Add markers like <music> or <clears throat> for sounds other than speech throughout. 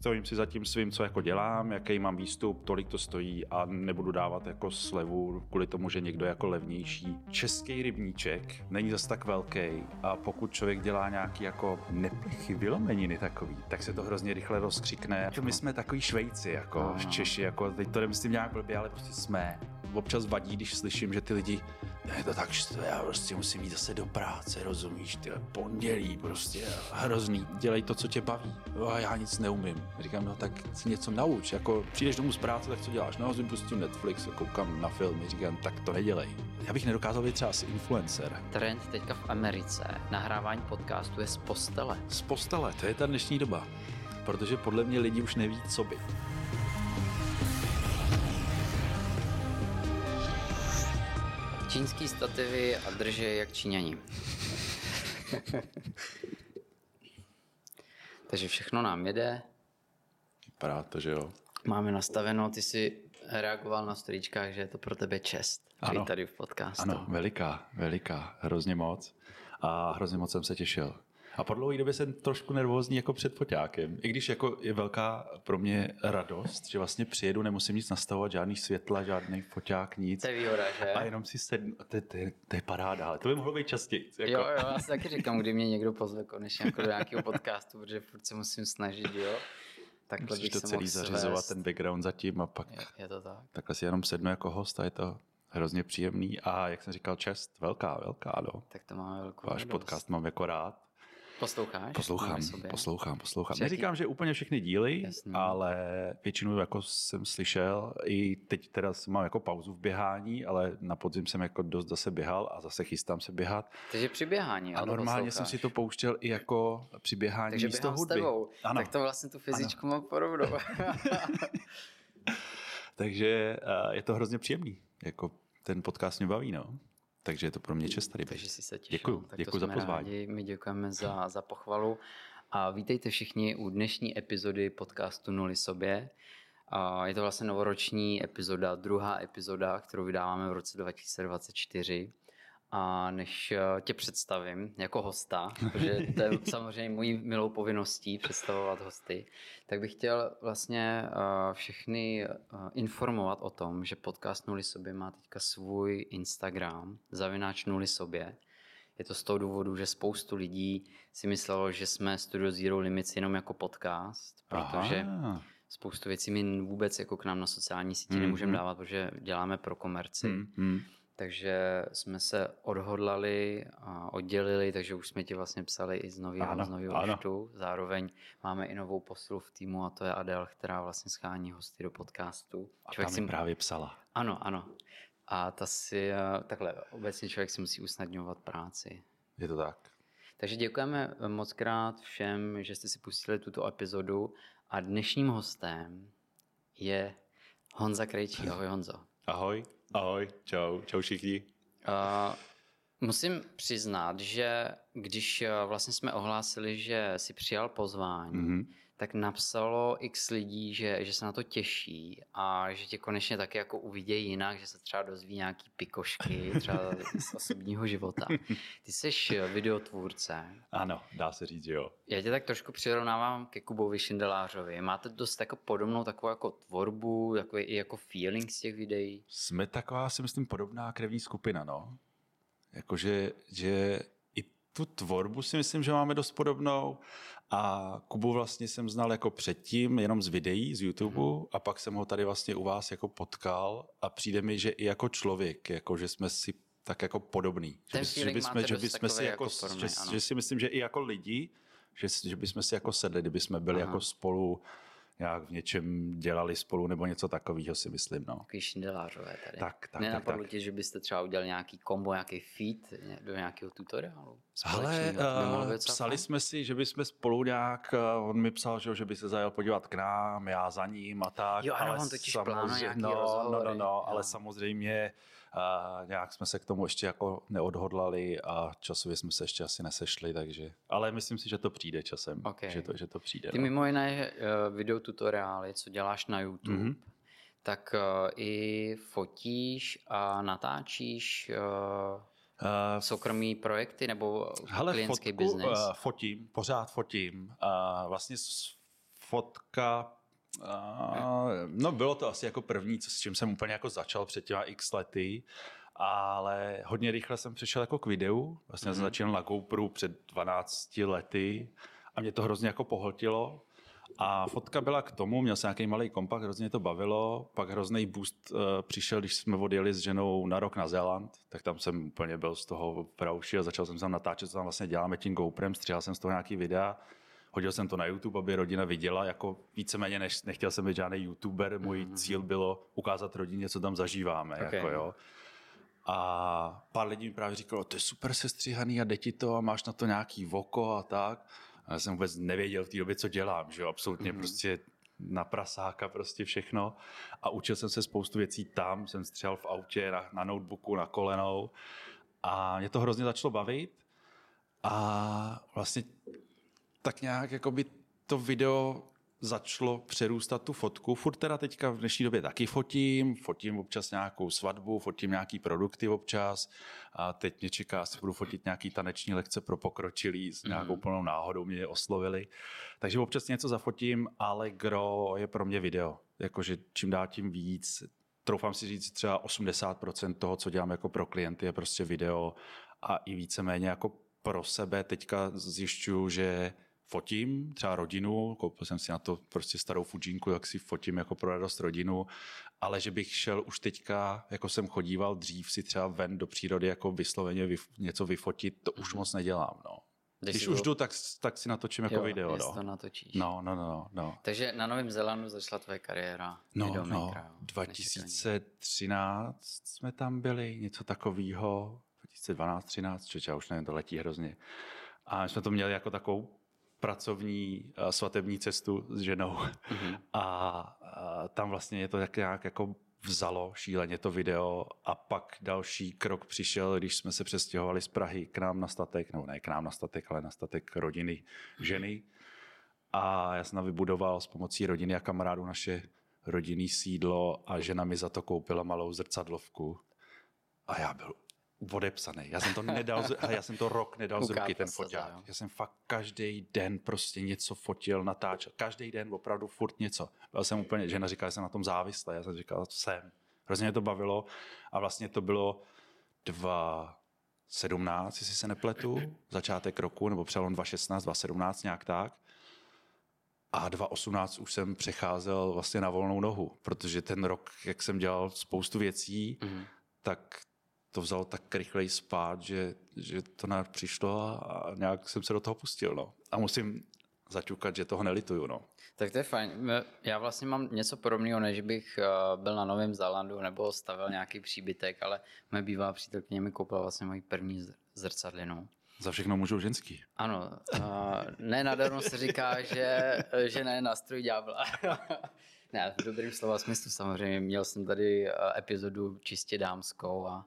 stojím si za tím svým, co jako dělám, jaký mám výstup, tolik to stojí a nebudu dávat jako slevu kvůli tomu, že někdo je jako levnější. Český rybníček není zas tak velký a pokud člověk dělá nějaký jako nepichy, vylomeniny takový, tak se to hrozně rychle rozkřikne. My jsme takový Švejci, jako v Češi, jako teď to nemyslím nějak blbě, ale prostě jsme občas vadí, když slyším, že ty lidi, je to tak, že já prostě musím jít zase do práce, rozumíš, ty pondělí prostě hrozný, dělej to, co tě baví. A já nic neumím. Říkám, no tak si něco nauč, jako přijdeš domů z práce, tak co děláš? No, pustím Netflix, koukám na filmy, říkám, tak to nedělej. Já bych nedokázal být třeba asi influencer. Trend teďka v Americe, nahrávání podcastu je z postele. Z postele, to je ta dnešní doba. Protože podle mě lidi už neví, co by. Čínský stativy a drže jak Číňani. <laughs> Takže všechno nám jede. Vypadá to, že jo. Máme nastaveno, ty jsi reagoval na storíčkách, že je to pro tebe čest ano. tady v podcastu. Ano, veliká, veliká, hrozně moc. A hrozně moc jsem se těšil. A po dlouhé době jsem trošku nervózní jako před foťákem. I když jako je velká pro mě radost, že vlastně přijedu, nemusím nic nastavovat, žádný světla, žádný foťák, nic. To je výhoda, že? A jenom si sednu, to, to, to je paráda, ale to by mohlo být častěji. Jako. Jo, jo, já si taky říkám, kdy mě někdo pozve konečně jako do nějakého podcastu, protože furt se musím snažit, jo. Takhle Musíš to celý zařizovat, ten background zatím a pak je, je to tak. takhle si jenom sednu jako host a je to hrozně příjemný a jak jsem říkal, čest, velká, velká, no. Tak to máme velkou Váš radost. podcast mám jako rád. Posloucháš? Poslouchám, poslouchám, poslouchám. Všaký... Neříkám, že úplně všechny díly, Jasný. ale většinu jako jsem slyšel. I teď teda mám jako pauzu v běhání, ale na podzim jsem jako dost zase běhal a zase chystám se běhat. Takže při běhání. A normálně jsem si to pouštěl i jako při běhání Takže místo hudby. S tebou. Ano. Tak to vlastně tu fyzičku ano. mám podobnou. <laughs> Takže je to hrozně příjemný. Jako ten podcast mě baví, no. Takže je to pro mě čest tady Takže si se těšil. Děkuji, tak děkuji za pozvání. Rádi. My děkujeme za, za pochvalu a vítejte všichni u dnešní epizody podcastu Nuli sobě. Je to vlastně novoroční epizoda, druhá epizoda, kterou vydáváme v roce 2024. A než eh, tě představím jako hosta, protože to je <laughs> samozřejmě mojí milou povinností představovat hosty, tak bych chtěl vlastně eh, všechny eh, informovat o tom, že podcast Nuli sobě má teďka svůj Instagram, zavináč Nuli sobě. Je to z toho důvodu, že spoustu lidí si myslelo, že jsme Studio Zero Limits jenom jako podcast, protože Aha. spoustu věcí my vůbec jako k nám na sociální síti mm-hmm. nemůžeme dávat, protože děláme pro komerci. Mm-hmm takže jsme se odhodlali a oddělili, takže už jsme ti vlastně psali i z nového, z nového účtu. Zároveň máme i novou posilu v týmu a to je Adel, která vlastně schání hosty do podcastu. A člověk si... právě psala. Ano, ano. A ta si, eh, takhle, obecně člověk si musí usnadňovat práci. Je to tak. Takže děkujeme moc krát všem, že jste si pustili tuto epizodu a dnešním hostem je Honza Krejčí. <laughs> Ahoj Honzo. Ahoj. Ahoj, čau, čau všichni. Uh, musím přiznat, že když uh, vlastně jsme ohlásili, že si přijal pozvání, mm-hmm. Tak napsalo x lidí, že, že se na to těší a že tě konečně taky jako uvidějí jinak, že se třeba dozví nějaký pikošky třeba z <laughs> osobního života. Ty jsi videotvůrce. Ano, dá se říct, že jo. Já tě tak trošku přirovnávám ke Kubovi Šindelářovi. Máte dost jako podobnou takovou jako tvorbu, jako i jako feeling z těch videí? Jsme taková, si myslím, podobná krevní skupina, no. Jakože, že i tu tvorbu si myslím, že máme dost podobnou a Kubu vlastně jsem znal jako předtím, jenom z videí, z YouTube mm. a pak jsem ho tady vlastně u vás jako potkal a přijde mi, že i jako člověk, jako že jsme si tak jako podobný. Ten že, by, že, bychom si jako, jako že, že, si myslím, že i jako lidi, že, že bychom si jako sedli, kdyby jsme byli Aha. jako spolu nějak v něčem dělali spolu nebo něco takového si myslím. No. Takový šindelářové tady. Tak, tak, Nenapadlo tak, ti, že byste třeba udělali nějaký kombo, nějaký feed do nějakého tutoriálu? Ale uh, psali jsme si, že bychom spolu nějak, uh, on mi psal, že, že by se zajel podívat k nám, já za ním a tak. Jo, ano, on totiž plánuje nějaký no, rozhovory. No, no, no, ale samozřejmě uh, nějak jsme se k tomu ještě jako neodhodlali a časově jsme se ještě asi nesešli, takže, ale myslím si, že to přijde časem, okay. že, to, že to přijde. Ty no. mimo jiné uh, videotutoriály, co děláš na YouTube, mm-hmm. tak uh, i fotíš a natáčíš uh, Uh, Soukromí projekty nebo hele, klientský biznes? Uh, fotím, pořád fotím. Uh, vlastně fotka, a, no bylo to asi jako první, co, s čím jsem úplně jako začal před těma x lety, ale hodně rychle jsem přešel jako k videu. Vlastně mm-hmm. jsem mhm. začal na GoPro před 12 lety a mě to hrozně jako pohltilo. A fotka byla k tomu, měl jsem nějaký malý kompakt, hrozně to bavilo, pak hrozný boost uh, přišel, když jsme odjeli s ženou na rok na Zéland, tak tam jsem úplně byl z toho prauši a začal jsem tam natáčet, co tam vlastně děláme tím GoPrem, stříhal jsem z toho nějaký videa, hodil jsem to na YouTube, aby rodina viděla, jako víceméně než nechtěl jsem být žádný YouTuber, můj mm-hmm. cíl bylo ukázat rodině, co tam zažíváme, okay. jako jo. A pár lidí mi právě říkalo, to je super sestříhaný a jde ti to a máš na to nějaký voko a tak. Já jsem vůbec nevěděl v té době, co dělám, že jo, absolutně mm-hmm. prostě na prasáka prostě všechno. A učil jsem se spoustu věcí tam, jsem střel v autě, na, na notebooku, na kolenou. A mě to hrozně začalo bavit. A vlastně tak nějak jako by to video začalo přerůstat tu fotku. Furt teda teďka v dnešní době taky fotím, fotím občas nějakou svatbu, fotím nějaký produkty občas a teď mě čeká, asi budu fotit nějaký taneční lekce pro pokročilý, s nějakou mhm. plnou náhodou mě oslovili. Takže občas něco zafotím, ale gro je pro mě video. Jakože čím dál tím víc, troufám si říct třeba 80% toho, co dělám jako pro klienty, je prostě video a i víceméně jako pro sebe teďka zjišťuju, že fotím třeba rodinu, koupil jsem si na to prostě starou Fujinku, jak si fotím jako pro radost rodinu, ale že bych šel už teďka, jako jsem chodíval dřív si třeba ven do přírody jako vysloveně vyf, něco vyfotit, to už mhm. moc nedělám, no. Když, Když už jdu, tak, tak si natočím jako jo, video. No. to natočíš. No, no, no, no. Takže na Novém Zélandu začala tvoje kariéra No, no, 2013 jsme tam byli, něco takového. 2012, 13, čiže já už nevím, to letí hrozně. A my jsme to měli jako takovou pracovní uh, svatební cestu s ženou mm-hmm. <laughs> a, a tam vlastně je to tak nějak jako vzalo šíleně to video a pak další krok přišel, když jsme se přestěhovali z Prahy k nám na statek, nebo ne k nám na statek, ale na statek rodiny ženy. A já jsem vybudoval s pomocí rodiny a kamarádů naše rodinný sídlo a žena mi za to koupila malou zrcadlovku. A já byl odepsaný. Já jsem to nedal, z, já jsem to rok nedal z ruky, ten foťák. Já jsem fakt každý den prostě něco fotil, natáčel. Každý den opravdu furt něco. Byl jsem úplně, žena říkala, že jsem na tom závislý. Já jsem říkal, jsem. Hrozně mě to bavilo a vlastně to bylo dva 17, jestli se nepletu, začátek roku, nebo přelom 2016, 2017, nějak tak. A 2018 už jsem přecházel vlastně na volnou nohu, protože ten rok, jak jsem dělal spoustu věcí, mm. tak to vzalo tak rychleji spát, že, že to nějak přišlo a, a nějak jsem se do toho pustil. No. A musím zaťukat, že toho nelituju. No. Tak to je fajn. Já vlastně mám něco podobného, než bych eh, byl na Novém Zélandu nebo stavil nějaký příbytek, ale moje bývalá přítelkyně mi koupila vlastně moji první zrcadlinu. Za všechno můžou ženský. Ano. Uh, ne nadarmo se říká, že žena je nástroj ďábla. <laughs> ne, v dobrým slova smyslu samozřejmě. Měl jsem tady eh, epizodu čistě dámskou a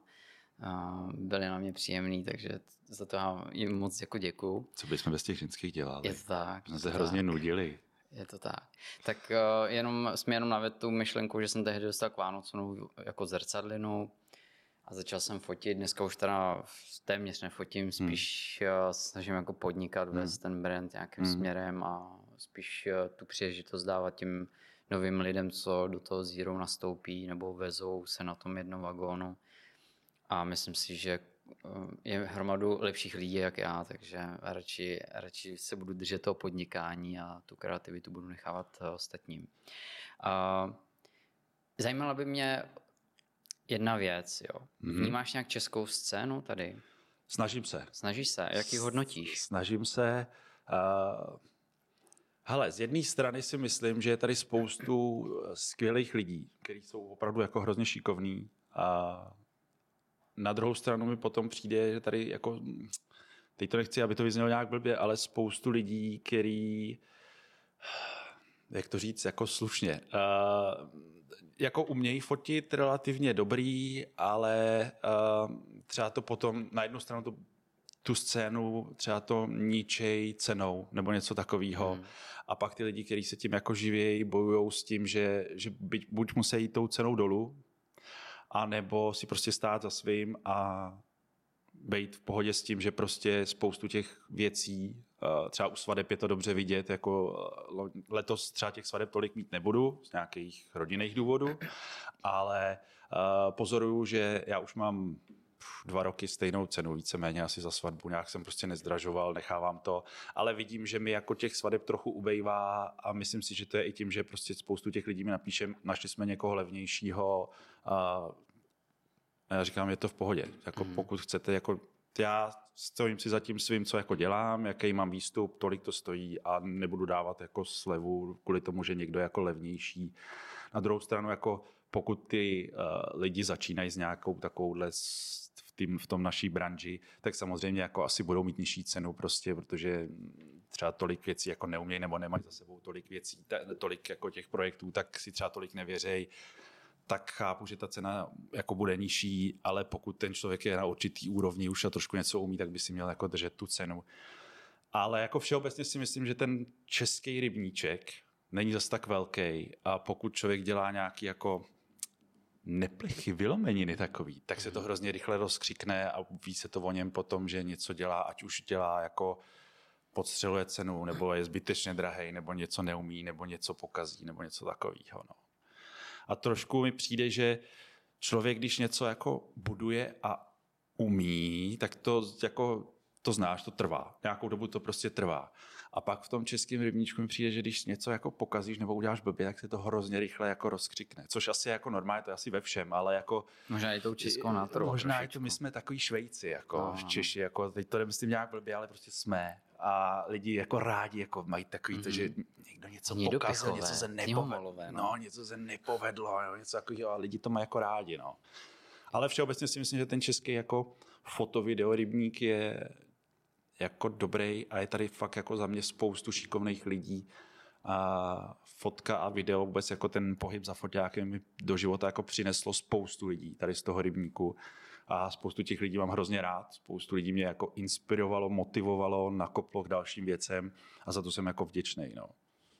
byli na mě příjemný, takže za to jim moc jako děkuju. Co bychom bez těch ženských dělali? Je to tak. Jsme se hrozně tak. nudili. Je to tak. Tak uh, jenom, jsme jenom na tu myšlenku, že jsem tehdy dostal k Vánocům jako zrcadlinu a začal jsem fotit. Dneska už teda téměř nefotím, hmm. spíš hmm. uh, snažím jako podnikat, hmm. vést ten brand nějakým hmm. směrem a spíš uh, tu příležitost dávat tím novým lidem, co do toho Zero nastoupí nebo vezou se na tom jednom vagónu a myslím si, že eh, je hromadu lepších lidí jak já, takže radši, radši se budu držet toho podnikání a tu kreativitu budu nechávat eh, ostatním. Zajímala by mě jedna věc, jo. Mm-hmm. Vnímáš nějak českou scénu tady? Snažím se. Snažíš se? Jak ji hodnotíš? Snažím se. Uh, hele, z jedné strany si myslím, že je tady spoustu skvělých lidí, kteří jsou opravdu jako hrozně šikovní a na druhou stranu mi potom přijde, že tady jako, teď to nechci, aby to vyznělo nějak blbě, ale spoustu lidí, který, jak to říct, jako slušně, uh, jako umějí fotit relativně dobrý, ale uh, třeba to potom na jednu stranu to, tu scénu třeba to ničej cenou nebo něco takového. Hmm. A pak ty lidi, kteří se tím jako živějí, bojují s tím, že, že byť, buď musí jít tou cenou dolů, a nebo si prostě stát za svým a být v pohodě s tím, že prostě spoustu těch věcí, uh, třeba u svadeb je to dobře vidět, jako uh, letos třeba těch svadeb tolik mít nebudu z nějakých rodinných důvodů, ale uh, pozoruju, že já už mám dva roky stejnou cenu, víceméně asi za svatbu, nějak jsem prostě nezdražoval, nechávám to, ale vidím, že mi jako těch svadeb trochu ubejvá a myslím si, že to je i tím, že prostě spoustu těch lidí mi napíše, našli jsme někoho levnějšího, a já říkám, je to v pohodě, jako hmm. pokud chcete, jako já stojím si za tím svým, co jako dělám, jaký mám výstup, tolik to stojí a nebudu dávat jako slevu kvůli tomu, že někdo je jako levnější. Na druhou stranu, jako pokud ty uh, lidi začínají s nějakou takovouhle v, tým, v tom naší branži, tak samozřejmě jako asi budou mít nižší cenu prostě, protože třeba tolik věcí jako neumějí nebo nemají za sebou tolik věcí, tolik jako těch projektů, tak si třeba tolik nevěřej tak chápu, že ta cena jako bude nižší, ale pokud ten člověk je na určitý úrovni už a trošku něco umí, tak by si měl jako držet tu cenu. Ale jako všeobecně si myslím, že ten český rybníček není zas tak velký a pokud člověk dělá nějaký jako neplichy, vylomeniny takový, tak se to mhm. hrozně rychle rozkřikne a ví se to o něm potom, že něco dělá, ať už dělá jako podstřeluje cenu, nebo je zbytečně drahý, nebo něco neumí, nebo něco pokazí, nebo něco takového. No. A trošku mi přijde, že člověk, když něco jako buduje a umí, tak to jako to znáš, to trvá. Nějakou dobu to prostě trvá. A pak v tom českém rybníčku mi přijde, že když něco jako pokazíš nebo uděláš blbě, tak se to hrozně rychle jako rozkřikne. Což asi jako normálně, to je asi ve všem, ale jako... Možná i tou českou nátorou. Možná i to, my jsme takový Švejci, jako no, v no. Češi, jako teď to nemyslím nějak blbě, ale prostě jsme. A lidi jako rádi jako mají takový mm-hmm. to, že mhm. někdo něco Někdo pokazil, pichové, něco se nepovedlo. No. no. něco se nepovedlo, jo, něco takového a lidi to mají jako rádi, no. Ale všeobecně si myslím, že ten český jako fotovideo rybník je jako dobrý a je tady fakt jako za mě spoustu šikovných lidí. A fotka a video, vůbec jako ten pohyb za fotákem mi do života jako přineslo spoustu lidí tady z toho rybníku. A spoustu těch lidí mám hrozně rád, spoustu lidí mě jako inspirovalo, motivovalo, nakoplo k dalším věcem a za to jsem jako vděčný. No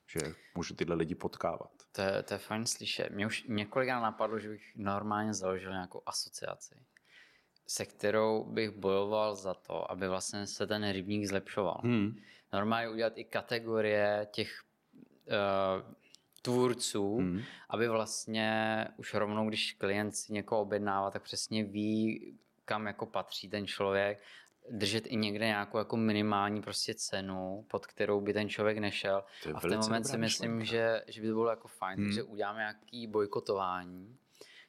že můžu tyhle lidi potkávat. To je, to je fajn slyšet. Mě už několikrát napadlo, že bych normálně založil nějakou asociaci se kterou bych bojoval za to, aby vlastně se ten rybník zlepšoval. Hmm. Normálně udělat i kategorie těch uh, tvůrců, hmm. aby vlastně už rovnou, když klient si někoho objednává, tak přesně ví, kam jako patří ten člověk, držet i někde nějakou jako minimální prostě cenu, pod kterou by ten člověk nešel. A v ten moment si myslím, že, že by to bylo jako fajn, hmm. takže uděláme nějaký bojkotování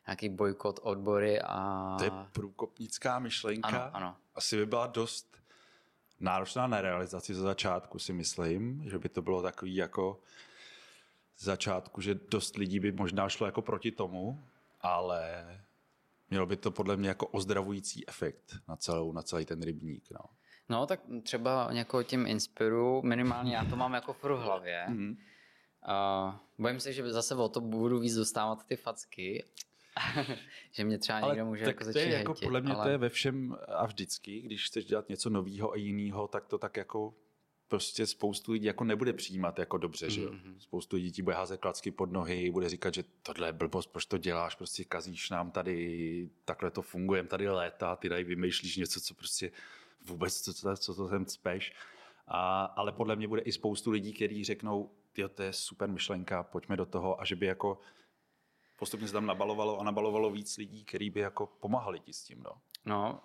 nějaký bojkot odbory a... To je průkopnická myšlenka. Ano, ano. Asi by byla dost náročná na realizaci za začátku, si myslím, že by to bylo takový jako začátku, že dost lidí by možná šlo jako proti tomu, ale mělo by to podle mě jako ozdravující efekt na, celou, na celý ten rybník. No. no, tak třeba někoho tím inspiru, minimálně já to mám jako v hlavě. Mm-hmm. Uh, bojím se, že zase o to budu víc dostávat ty facky, <laughs> že mě třeba někdo může tak jako začít to je jako, Podle mě ale... to je ve všem a vždycky, když chceš dělat něco nového a jiného, tak to tak jako prostě spoustu lidí jako nebude přijímat jako dobře, že jo. Mm-hmm. Spoustu lidí ti bude házet klacky pod nohy, bude říkat, že tohle je blbost, proč to děláš, prostě kazíš nám tady, takhle to funguje, tady léta, ty tady vymýšlíš něco, co prostě vůbec, co, co, co to sem cpeš. A, ale podle mě bude i spoustu lidí, kteří řeknou, jo, to je super myšlenka, pojďme do toho a že by jako postupně se tam nabalovalo a nabalovalo víc lidí, kteří by jako pomáhali ti s tím. No. no,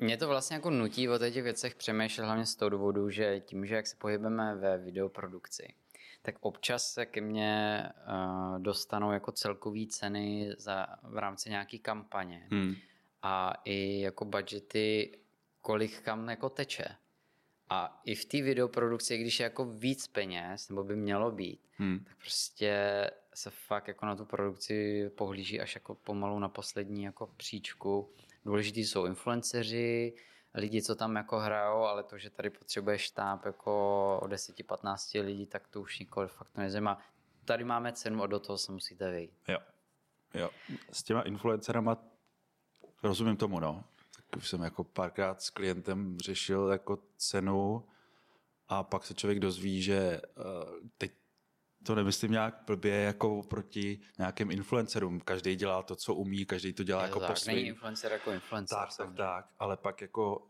mě to vlastně jako nutí o těch věcech přemýšlet hlavně z toho důvodu, že tím, že jak se pohybeme ve videoprodukci, tak občas se ke mně uh, dostanou jako celkové ceny za, v rámci nějaké kampaně hmm. a i jako budgety, kolik kam jako teče. A i v té videoprodukci, když je jako víc peněz, nebo by mělo být, hmm. tak prostě se fakt jako na tu produkci pohlíží až jako pomalu na poslední jako příčku. Důležitý jsou influenceři, lidi, co tam jako hrajou, ale to, že tady potřebuje štáb jako o 10-15 lidí, tak to už nikoli fakt to nezajímá. Tady máme cenu a do toho se musíte vejít. Jo. jo. S těma influencerama rozumím tomu, no. Tak už jsem jako párkrát s klientem řešil jako cenu a pak se člověk dozví, že uh, teď to nemyslím nějak blbě jako proti nějakým influencerům. Každý dělá to, co umí, každý to dělá Je jako tak, po svým. Není influencer jako influencer. Tak, tak, tak, ale pak jako uh,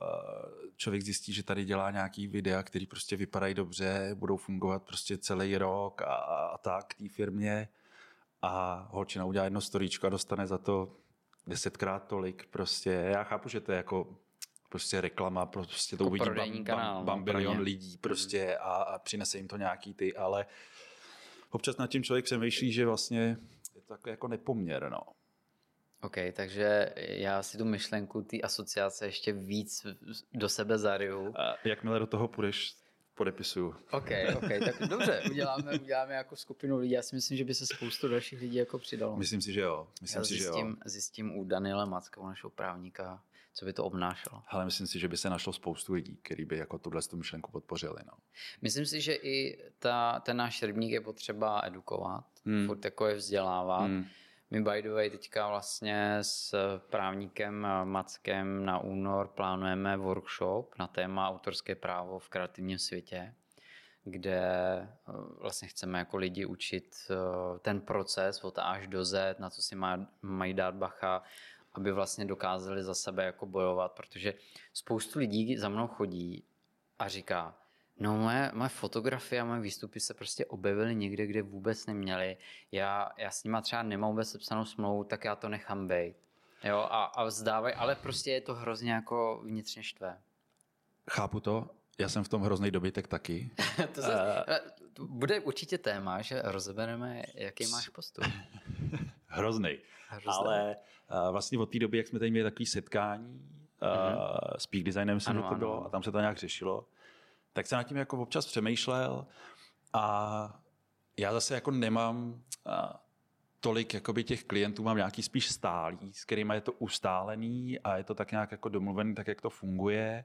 člověk zjistí, že tady dělá nějaký videa, který prostě vypadají dobře, budou fungovat prostě celý rok a, a tak té firmě a holčina udělá jedno storíčko a dostane za to desetkrát tolik prostě. Já chápu, že to je jako prostě reklama, prostě to Jako uvidí bam, bam, bam pro bilion ně. lidí prostě a, a přinese jim to nějaký ty, ale občas nad tím člověk přemýšlí, že vlastně je to takový jako nepoměr, no. OK, takže já si tu myšlenku té asociace ještě víc do sebe zaryju. A jakmile do toho půjdeš, podepisuju. OK, OK, tak dobře, uděláme, uděláme jako skupinu lidí. Já si myslím, že by se spoustu dalších lidí jako přidalo. Myslím si, že jo. Myslím Já si, že jo. zjistím, zjistím u Daniela Macka, u našeho právníka, co by to obnášelo. Ale myslím si, že by se našlo spoustu lidí, kteří by jako tuhle tu myšlenku podpořili. No. Myslím si, že i ta, ten náš rybník je potřeba edukovat, Hmm. furt jako je vzdělávat. Hmm. Hmm. My by the way teďka vlastně s právníkem Mackem na únor plánujeme workshop na téma autorské právo v kreativním světě, kde eh, vlastně chceme jako lidi učit eh, ten proces od A až do Z, na co si má, mají dát bacha, aby vlastně dokázali za sebe jako bojovat, protože spoustu lidí za mnou chodí a říká, no moje, moje fotografie a moje výstupy se prostě objevily někde, kde vůbec neměly. Já, já s nima třeba nemám vůbec sepsanou smlouvu, tak já to nechám být. Jo, a, a vzdávají, ale prostě je to hrozně jako vnitřně štve. Chápu to, já jsem v tom hrozný dobytek taky. <laughs> to se, to bude určitě téma, že rozebereme, jaký máš postup. <laughs> Hrozný. Hrozný. Ale uh, vlastně od té doby, jak jsme tady měli takový setkání uh, s Peak Designem, myslím, Ano, to bylo, ano. a tam se to nějak řešilo, tak jsem nad tím jako občas přemýšlel a já zase jako nemám uh, tolik jakoby těch klientů, mám nějaký spíš stálý, s kterými je to ustálený a je to tak nějak jako domluvený, tak jak to funguje. A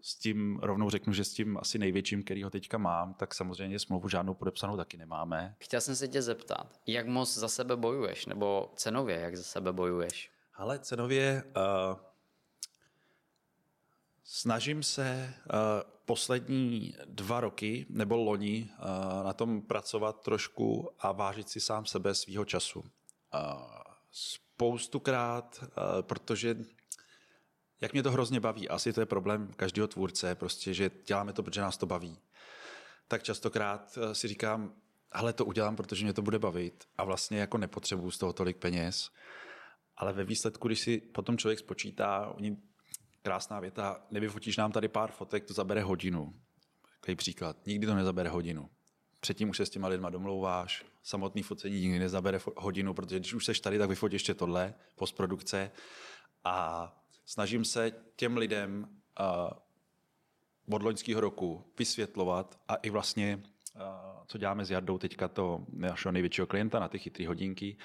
s tím rovnou řeknu, že s tím asi největším, který ho teďka mám, tak samozřejmě smlouvu žádnou podepsanou taky nemáme. Chtěl jsem se tě zeptat, jak moc za sebe bojuješ, nebo cenově, jak za sebe bojuješ? Ale cenově uh, snažím se uh, poslední dva roky nebo loni uh, na tom pracovat trošku a vážit si sám sebe svýho času. Uh, spoustukrát, uh, protože jak mě to hrozně baví, asi to je problém každého tvůrce, prostě, že děláme to, protože nás to baví. Tak častokrát eh, si říkám, hele, to udělám, protože mě to bude bavit a vlastně jako nepotřebuju z toho tolik peněz. Ale ve výsledku, když si potom člověk spočítá, oni, krásná věta, nevyfotíš nám tady pár fotek, to zabere hodinu. Takový příklad. Nikdy to nezabere hodinu. Předtím už se s těma lidma domlouváš, samotný focení nikdy nezabere hodinu, protože když už seš tady, tak vyfotí ještě tohle, postprodukce. A snažím se těm lidem uh, od loňského roku vysvětlovat a i vlastně, uh, co děláme s Jardou teďka, to našeho největšího klienta na ty chytré hodinky,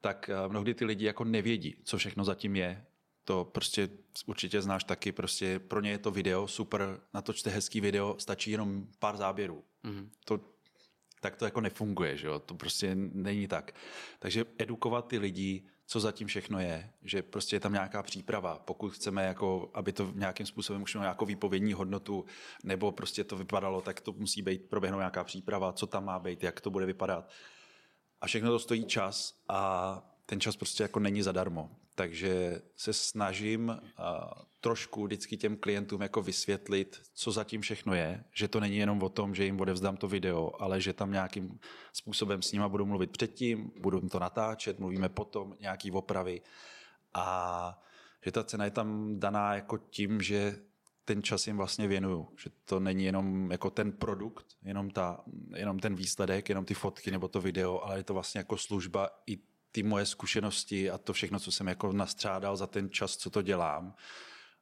tak uh, mnohdy ty lidi jako nevědí, co všechno zatím je. To prostě určitě znáš taky, prostě pro ně je to video super, natočte hezký video, stačí jenom pár záběrů. Mhm. To, tak to jako nefunguje, že jo? to prostě není tak. Takže edukovat ty lidi, co zatím všechno je, že prostě je tam nějaká příprava, pokud chceme, jako, aby to nějakým způsobem už mělo nějakou výpovědní hodnotu, nebo prostě to vypadalo, tak to musí být, proběhnout nějaká příprava, co tam má být, jak to bude vypadat. A všechno to stojí čas a ten čas prostě jako není zadarmo. Takže se snažím trošku vždycky těm klientům jako vysvětlit, co zatím všechno je, že to není jenom o tom, že jim odevzdám to video, ale že tam nějakým způsobem s nima budu mluvit předtím, budu to natáčet, mluvíme potom, nějaký opravy a že ta cena je tam daná jako tím, že ten čas jim vlastně věnuju. Že to není jenom jako ten produkt, jenom, ta, jenom ten výsledek, jenom ty fotky nebo to video, ale je to vlastně jako služba i ty moje zkušenosti a to všechno, co jsem jako nastřádal za ten čas, co to dělám.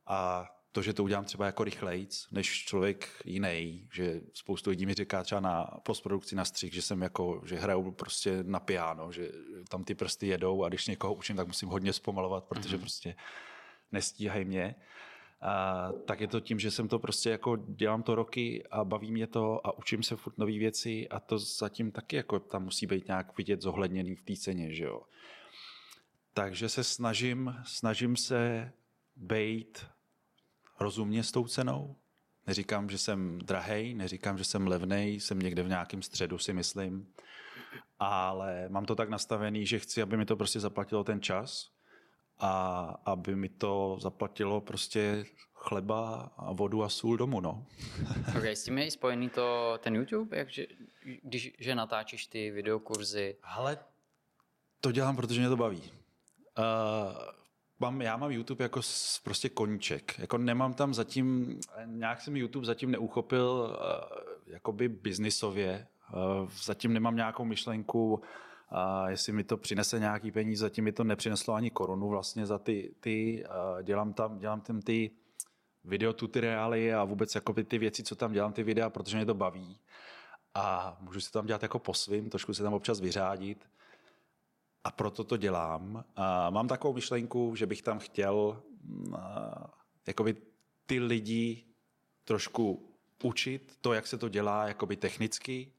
A to, že to udělám třeba jako rychlejc, než člověk jiný, že spoustu lidí mi říká třeba na postprodukci na střih, že jsem jako, že hraju prostě na piano, že tam ty prsty jedou a když někoho učím, tak musím hodně zpomalovat, protože mm-hmm. prostě nestíhají mě. A, tak je to tím, že jsem to prostě jako dělám to roky a baví mě to a učím se furt nové věci a to zatím taky jako tam musí být nějak vidět zohledněný v té ceně, že jo. Takže se snažím, snažím se být rozumně s tou cenou. Neříkám, že jsem drahej, neříkám, že jsem levnej, jsem někde v nějakém středu, si myslím. Ale mám to tak nastavený, že chci, aby mi to prostě zaplatilo ten čas a aby mi to zaplatilo prostě chleba a vodu a sůl domů, no. <laughs> ok, s tím je i spojený to, ten YouTube, jak, že, když že natáčíš ty videokurzy? Ale to dělám, protože mě to baví. Uh, mám, já mám YouTube jako prostě koníček. Jako nemám tam zatím, nějak jsem YouTube zatím neuchopil uh, jakoby biznisově. Uh, zatím nemám nějakou myšlenku, a jestli mi to přinese nějaký peníze, zatím mi to nepřineslo ani korunu vlastně za ty, ty dělám tam, dělám tam ty videotutoriály a vůbec jakoby ty věci, co tam dělám, ty videa, protože mě to baví. A můžu si tam dělat jako po svým, trošku se tam občas vyřádit a proto to dělám. A mám takovou myšlenku, že bych tam chtěl mm, jakoby ty lidi trošku učit to, jak se to dělá jakoby technicky.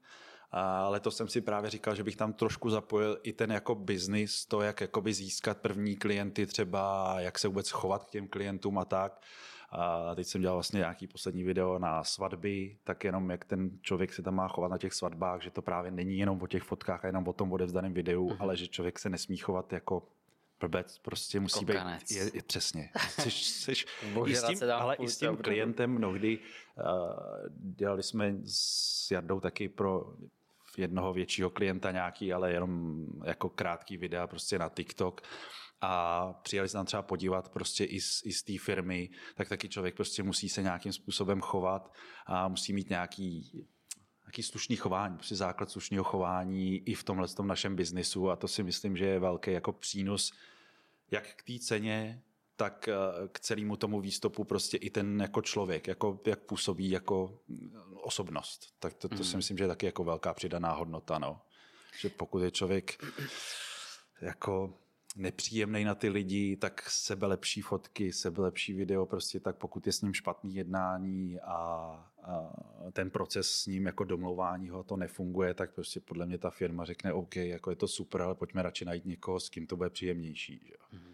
A letos jsem si právě říkal, že bych tam trošku zapojil i ten jako biznis, to, jak jakoby získat první klienty třeba, jak se vůbec chovat k těm klientům a tak. A teď jsem dělal vlastně nějaký poslední video na svatby, tak jenom jak ten člověk se tam má chovat na těch svatbách, že to právě není jenom o těch fotkách a jenom o tom odevzdaném videu, mm-hmm. ale že člověk se nesmí chovat jako blbec, prostě musí Kokanec. být, je, je, přesně. Jsi, <laughs> jsi, i s tím, ale i s tím klientem mnohdy uh, dělali jsme s Jardou taky pro jednoho většího klienta nějaký, ale jenom jako krátký videa prostě na TikTok. A přijeli se tam třeba podívat prostě i z, i z té firmy, tak taky člověk prostě musí se nějakým způsobem chovat a musí mít nějaký nějaký slušný chování, prostě základ slušného chování i v tomhle tom našem biznisu a to si myslím, že je velký jako přínos jak k té ceně, tak eh, k celému tomu výstupu prostě i ten jako člověk, jako, jak působí jako osobnost. Tak to, to mm. si mhm. myslím, že je taky jako velká přidaná hodnota, no. Že pokud je člověk jako nepříjemný na ty lidi, tak sebe lepší fotky, sebe lepší video, prostě tak pokud je s ním špatný jednání a, a ten proces s ním jako domlouvání ho to nefunguje, tak prostě podle mě ta firma řekne OK, jako je to super, ale pojďme radši najít někoho, s kým to bude příjemnější. Že? Mm-hmm.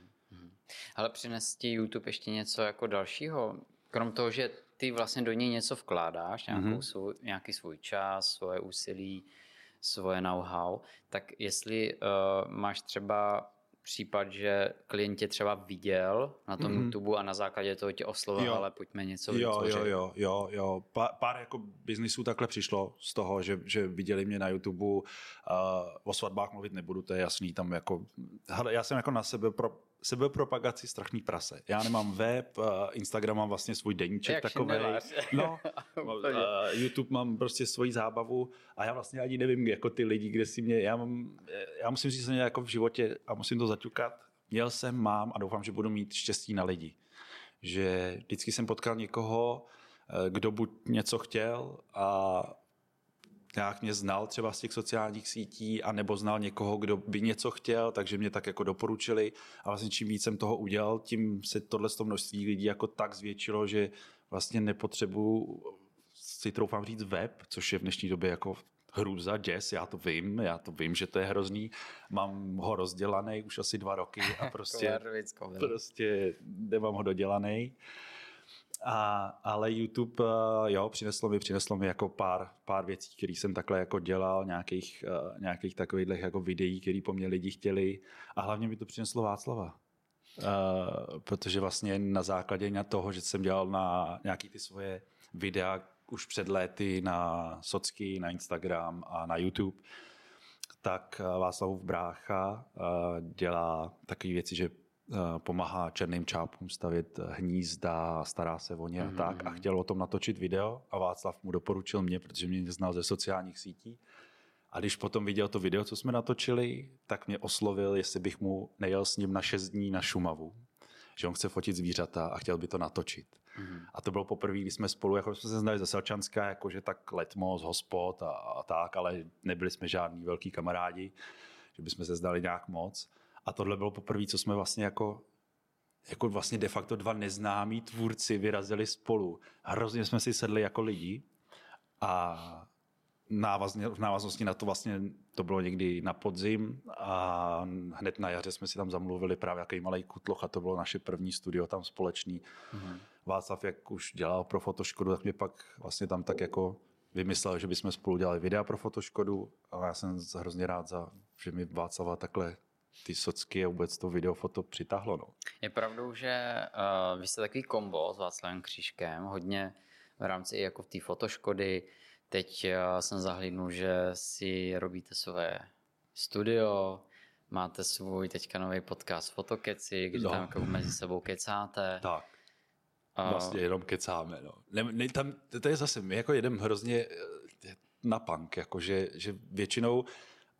Ale přines ti YouTube ještě něco jako dalšího? Krom toho, že ty vlastně do něj něco vkládáš, nějakou mm-hmm. svůj, nějaký svůj čas, svoje úsilí, svoje know-how, tak jestli uh, máš třeba případ, že klient tě třeba viděl na tom mm-hmm. YouTube a na základě toho tě oslovil, jo. ale pojďme něco jo, vytvořit. Jo, jo, jo, jo. Pár, pár jako biznisů takhle přišlo z toho, že, že viděli mě na YouTube. Uh, o svatbách mluvit nebudu, to je jasný. Tam jako, hele, já jsem jako na sebe pro, sebepropagaci strachný prase. Já nemám web, Instagram mám vlastně svůj deníček takový. No, <laughs> YouTube mám prostě svoji zábavu a já vlastně ani nevím, jako ty lidi, kde si mě, já, mám, já musím říct, že jako v životě a musím to zaťukat, měl jsem, mám a doufám, že budu mít štěstí na lidi. Že vždycky jsem potkal někoho, eh, kdo buď něco chtěl a nějak mě znal třeba z těch sociálních sítí a nebo znal někoho, kdo by něco chtěl, takže mě tak jako doporučili a vlastně čím víc jsem toho udělal, tím se tohle množství lidí jako tak zvětšilo, že vlastně nepotřebuji si troufám říct web, což je v dnešní době jako hrůza, děs, já to vím, já to vím, že to je hrozný. Mám ho rozdělaný už asi dva roky a <laughs> prostě, prostě nemám ho dodělaný. A, ale YouTube, eh, jo, přineslo mi, přineslo mi jako pár, pár věcí, které jsem takhle jako dělal, nějakých, uh, nějakých takových jako videí, které po mně lidi chtěli a hlavně mi to přineslo Václava. Uh, protože vlastně na základě na toho, že jsem dělal na nějaký ty svoje videa už před léty na Socky, na Instagram a na YouTube, tak Václavův brácha dělá takové věci, že Eh, pomáhá černým čápům stavět hnízda, stará se o ně a tak a mhm. chtěl o tom natočit video a Václav mu doporučil mě, protože mě znal ze sociálních sítí. A když potom viděl to video, co jsme natočili, tak mě oslovil, jestli bych mu nejel s ním na šest dní na Šumavu, že on chce fotit zvířata a chtěl by to natočit. Mm. A to bylo poprvé, kdy jsme spolu, jako jsme se znali ze Selčanska, jakože tak letmo z hospod a, a tak, ale nebyli jsme žádní velký kamarádi, že bychom se znali nějak moc. A tohle bylo poprvé, co jsme vlastně jako jako vlastně de facto dva neznámí tvůrci vyrazili spolu. Hrozně jsme si sedli jako lidi a návazně, v návaznosti na to vlastně to bylo někdy na podzim a hned na jaře jsme si tam zamluvili právě jaký malý kutloch a to bylo naše první studio tam společný. Mm-hmm. Václav, jak už dělal pro Fotoškodu, tak mě pak vlastně tam tak jako vymyslel, že bychom spolu dělali videa pro Fotoškodu a já jsem hrozně rád, za, že mi Václava takhle ty socky a vůbec to video foto přitáhlo. No. Je pravdou, že uh, vy jste takový kombo s Václavem Křížkem, hodně v rámci i jako v té fotoškody. Teď uh, jsem zahlídnul, že si robíte své studio, máte svůj teďka nový podcast Fotokeci, kde no. tam jako mezi sebou kecáte. Tak. Vlastně jenom kecáme. No. Ne, ne, tam, to je zase, my jako jedem hrozně eh, na punk, jakože, že většinou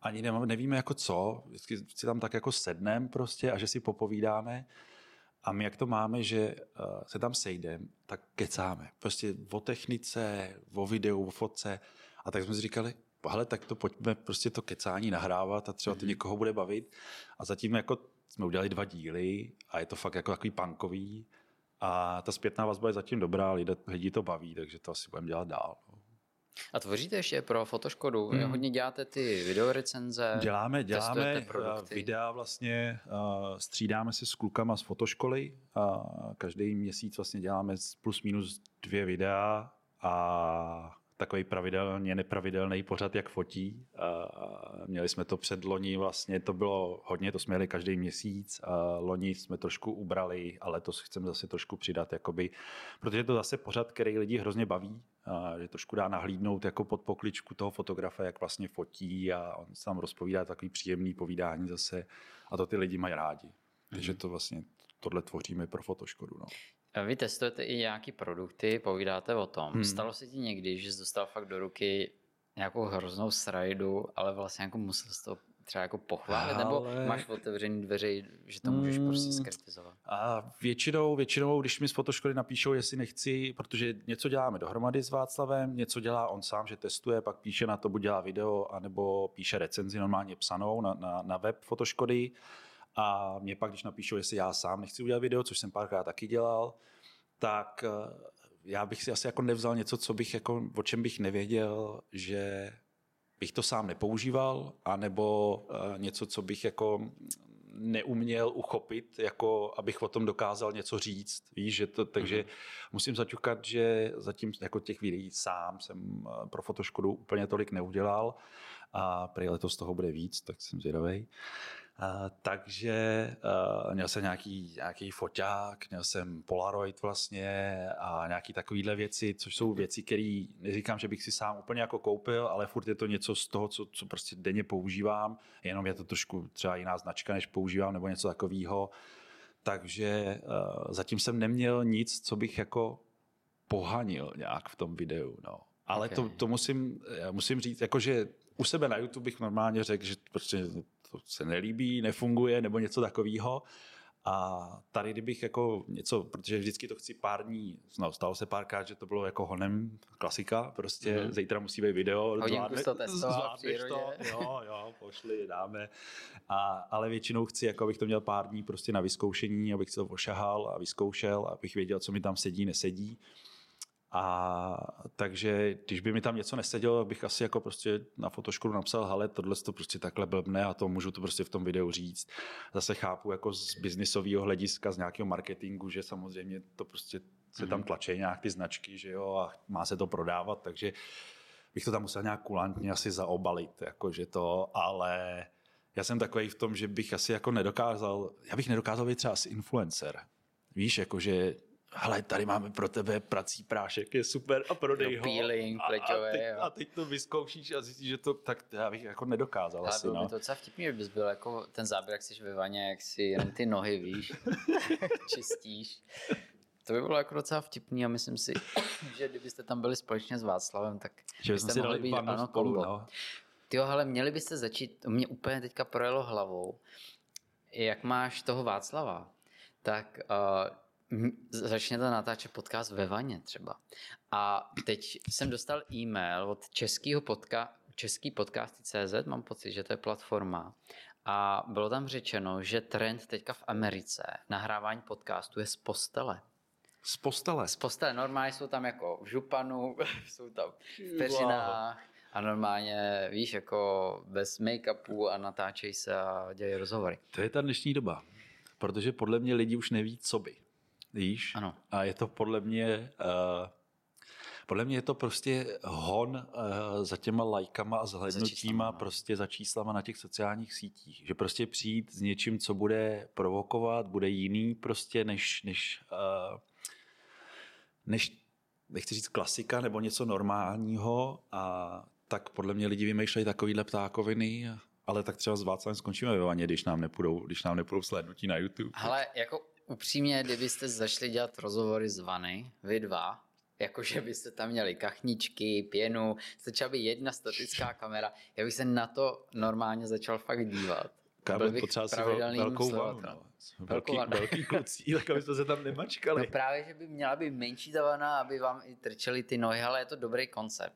ani nemám, nevíme jako co, vždycky si tam tak jako sednem prostě a že si popovídáme a my jak to máme, že uh, se tam sejdeme, tak kecáme. Prostě o technice, o videu, o fotce a tak jsme si říkali, hele, tak to pojďme prostě to kecání nahrávat a třeba to mhm. někoho bude bavit. A zatím jako jsme udělali dva díly a je to fakt jako takový punkový a ta zpětná vazba je zatím dobrá, lidi, lidi to baví, takže to asi budeme dělat dál. A tvoříte ještě pro Fotoškodu? Hmm. Hodně děláte ty videorecenze? Děláme, děláme videa vlastně, střídáme se s klukama z fotoškoly a každý měsíc vlastně děláme plus minus dvě videa a takový pravidelně nepravidelný pořad, jak fotí. Měli jsme to před loni, vlastně to bylo hodně, to jsme měli každý měsíc. Loni jsme trošku ubrali a letos chceme zase trošku přidat, jakoby, protože to zase pořad, který lidi hrozně baví, že trošku dá nahlídnout jako pod pokličku toho fotografa, jak vlastně fotí a on se tam rozpovídá takový příjemný povídání zase a to ty lidi mají rádi. Takže to vlastně tohle tvoříme pro fotoškodu. No. Vy testujete i nějaký produkty, povídáte o tom. Hmm. Stalo se ti někdy, že jsi dostal fakt do ruky nějakou hroznou srajdu, ale vlastně jako musel jsi to třeba jako pochválit, ale... nebo máš otevřený dveře, že to můžeš hmm. prostě skritizovat? A většinou, většinou, když mi z fotoškoly napíšou, jestli nechci, protože něco děláme dohromady s Václavem, něco dělá on sám, že testuje, pak píše na to, buď dělá video, anebo píše recenzi normálně psanou na, na, na web fotoškody. A mě pak, když napíšou, jestli já sám nechci udělat video, což jsem párkrát taky dělal, tak eh, já bych si asi jako nevzal něco, co bych jako, o čem bych nevěděl, že bych to sám nepoužíval, anebo uh, něco, co bych jako neuměl uchopit, jako abych o tom dokázal něco říct. Víš, že to, takže mm-hmm. musím zaťukat, že zatím jako těch videí sám jsem eh, pro fotoškodu úplně tolik neudělal a prý letos toho bude víc, tak jsem zvědavý. Uh, takže uh, měl jsem nějaký, nějaký foťák, měl jsem Polaroid vlastně a nějaký takovýhle věci, což jsou věci, které neříkám, že bych si sám úplně jako koupil, ale furt je to něco z toho, co, co prostě denně používám, jenom je to trošku třeba jiná značka, než používám, nebo něco takového. Takže uh, zatím jsem neměl nic, co bych jako pohanil nějak v tom videu. No. Ale okay. to, to musím, musím říct, jakože u sebe na YouTube bych normálně řekl, že prostě to se nelíbí, nefunguje nebo něco takového. A tady, kdybych jako něco, protože vždycky to chci pár dní, no, stalo se párkrát, že to bylo jako honem klasika, prostě mm-hmm. zítra musí být video, zvládne, to zvládneš to, jo, jo, pošli, dáme. A, ale většinou chci, jako abych to měl pár dní prostě na vyzkoušení, abych to ošahal a vyzkoušel, abych věděl, co mi tam sedí, nesedí. A takže když by mi tam něco nesedělo, bych asi jako prostě na fotoškolu napsal, hele, tohle to prostě takhle blbne a to můžu to prostě v tom videu říct. Zase chápu jako z biznisového hlediska, z nějakého marketingu, že samozřejmě to prostě se tam mhm. tlačí nějak ty značky, že jo, a má se to prodávat, takže bych to tam musel nějak kulantně asi zaobalit, jakože to, ale já jsem takový v tom, že bych asi jako nedokázal, já bych nedokázal být třeba asi influencer. Víš, jakože hele, tady máme pro tebe prací prášek, je super a prodej ho. Peeling, pleťové, a, teď, a teď to vyzkoušíš a zjistíš, že to, tak já bych jako nedokázal ale asi, no. no. to docela vtipný, bys byl jako ten záběr, jak jsi ve vaně, jak si jen ty nohy, víš, <laughs> čistíš. To by bylo jako docela vtipný a myslím si, že kdybyste tam byli společně s Václavem, tak že byste si mohli být ano, spolu, kombo. No. Tyjo, ale měli byste začít, mě úplně teďka projelo hlavou, jak máš toho Václava, tak uh, začněte natáčet podcast ve vaně třeba. A teď jsem dostal e-mail od českého podca- český podcasty.cz, mám pocit, že to je platforma, a bylo tam řečeno, že trend teďka v Americe nahrávání podcastu je z postele. Z postele? Z postele. Normálně jsou tam jako v županu, <laughs> jsou tam v peřinách A normálně, víš, jako bez make-upu a natáčej se a dělají rozhovory. To je ta dnešní doba, protože podle mě lidi už neví, co by. Víš? Ano. A je to podle mě... Uh, podle mě je to prostě hon uh, za těma lajkama a zhlednutíma číslama, no. prostě za číslama na těch sociálních sítích. Že prostě přijít s něčím, co bude provokovat, bude jiný prostě než, než, uh, než nechci říct klasika nebo něco normálního a tak podle mě lidi vymýšlejí takovýhle ptákoviny, ale tak třeba s Václavem skončíme ve vaně, když nám nepůjdou, když nám nepůjdou slednutí na YouTube. Ale jako upřímně, kdybyste začali dělat rozhovory z vany, vy dva, jakože byste tam měli kachničky, pěnu, stačila by jedna statická kamera, já bych se na to normálně začal fakt dívat. Kámo, potřeba si velkou vanu, no. Velký, vanu. velký klucí, tak aby jsme se tam nemačkali. No právě, že by měla být menší ta vana, aby vám i trčely ty nohy, ale je to dobrý koncept.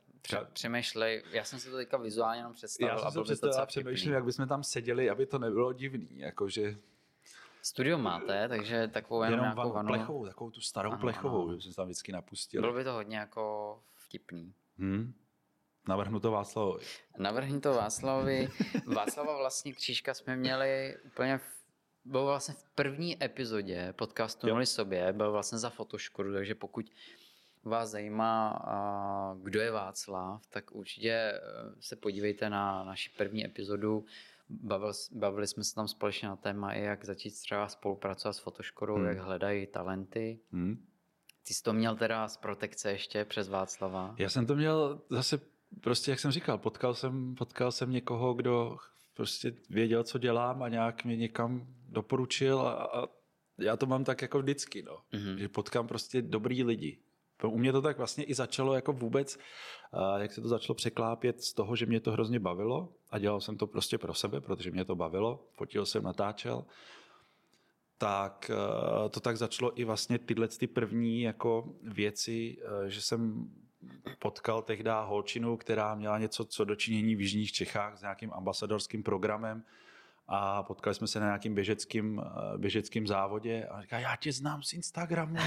Přemýšlej, já jsem si to teďka vizuálně jenom představil Já jsem si představil a přemýšlím, jak bychom tam seděli, aby to nebylo divný, jakože Studio máte, takže takovou jenom, jenom nějakou vanu, plechovou, takovou tu starou Ano, plechovou, ano. že jsme tam vždycky napustili. Bylo by to hodně jako vtipný. Hmm. Navrhnu to Václavovi. Navrhni to Václavovi. <laughs> Václava vlastně Křížka jsme měli úplně v, byl vlastně v první epizodě podcastu. Nuli sobě, byl vlastně za fotoškodu, takže pokud vás zajímá, kdo je Václav, tak určitě eh, se podívejte na naši první epizodu. Bavil, bavili jsme se tam společně na téma, i jak začít třeba spolupracovat s fotoškodou, Hmm. jak hledají talenty. Hmm. Ty jsi to měl teda z protekce ještě přes Václava. Já jsem to měl zase, prostě jak jsem říkal, potkal jsem, potkal jsem někoho, kdo prostě věděl, co dělám a nějak mě někam doporučil a, a já to mám tak jako vždycky, no. Mhm. že potkám prostě dobrý lidi. U mě to tak vlastně i začalo jako vůbec, jak se to začalo překlápět z toho, že mě to hrozně bavilo a dělal jsem to prostě pro sebe, protože mě to bavilo, fotil jsem, natáčel, tak eh, to tak začalo i vlastně tyhle ty první jako věci, eh, že jsem potkal tehdy holčinu, která měla něco co dočinění v Jižních Čechách s nějakým ambasadorským programem a potkali jsme se na nějakým běžeckým, eh, běžeckým závodě a říká, já tě znám z Instagramu,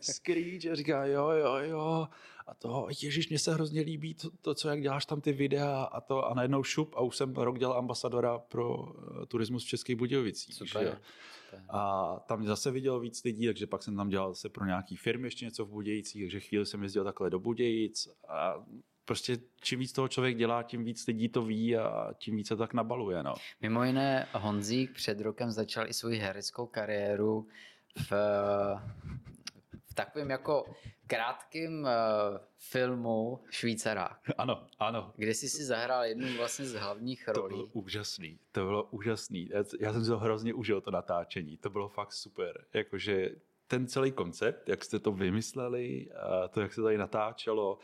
Screech, a říká, jo, jo, jo, a to, ježiš, mně se hrozně líbí to, to, co jak děláš tam ty videa a to a najednou šup a už jsem rok dělal ambasadora pro eh, turismus v Českých Budějovicích. Super. super. A tam zase viděl víc lidí, takže pak jsem tam dělal zase pro nějaký firmy ještě něco v Budějicích, takže chvíli jsem jezdil takhle do Budějic a prostě čím víc toho člověk dělá, tím víc lidí to ví a tím víc se tak nabaluje. No. Mimo jiné Honzík před rokem začal i svou hereckou kariéru v, v takovém jako krátkém eh, filmu Švýcarák, Ano, ano. kde jsi si zahrál jednu vlastně z hlavních To bylo rolí. úžasný, to bylo úžasný. Já, já jsem si to hrozně užil, to natáčení, to bylo fakt super. Jakože ten celý koncept, jak jste to vymysleli, to, jak se tady natáčelo,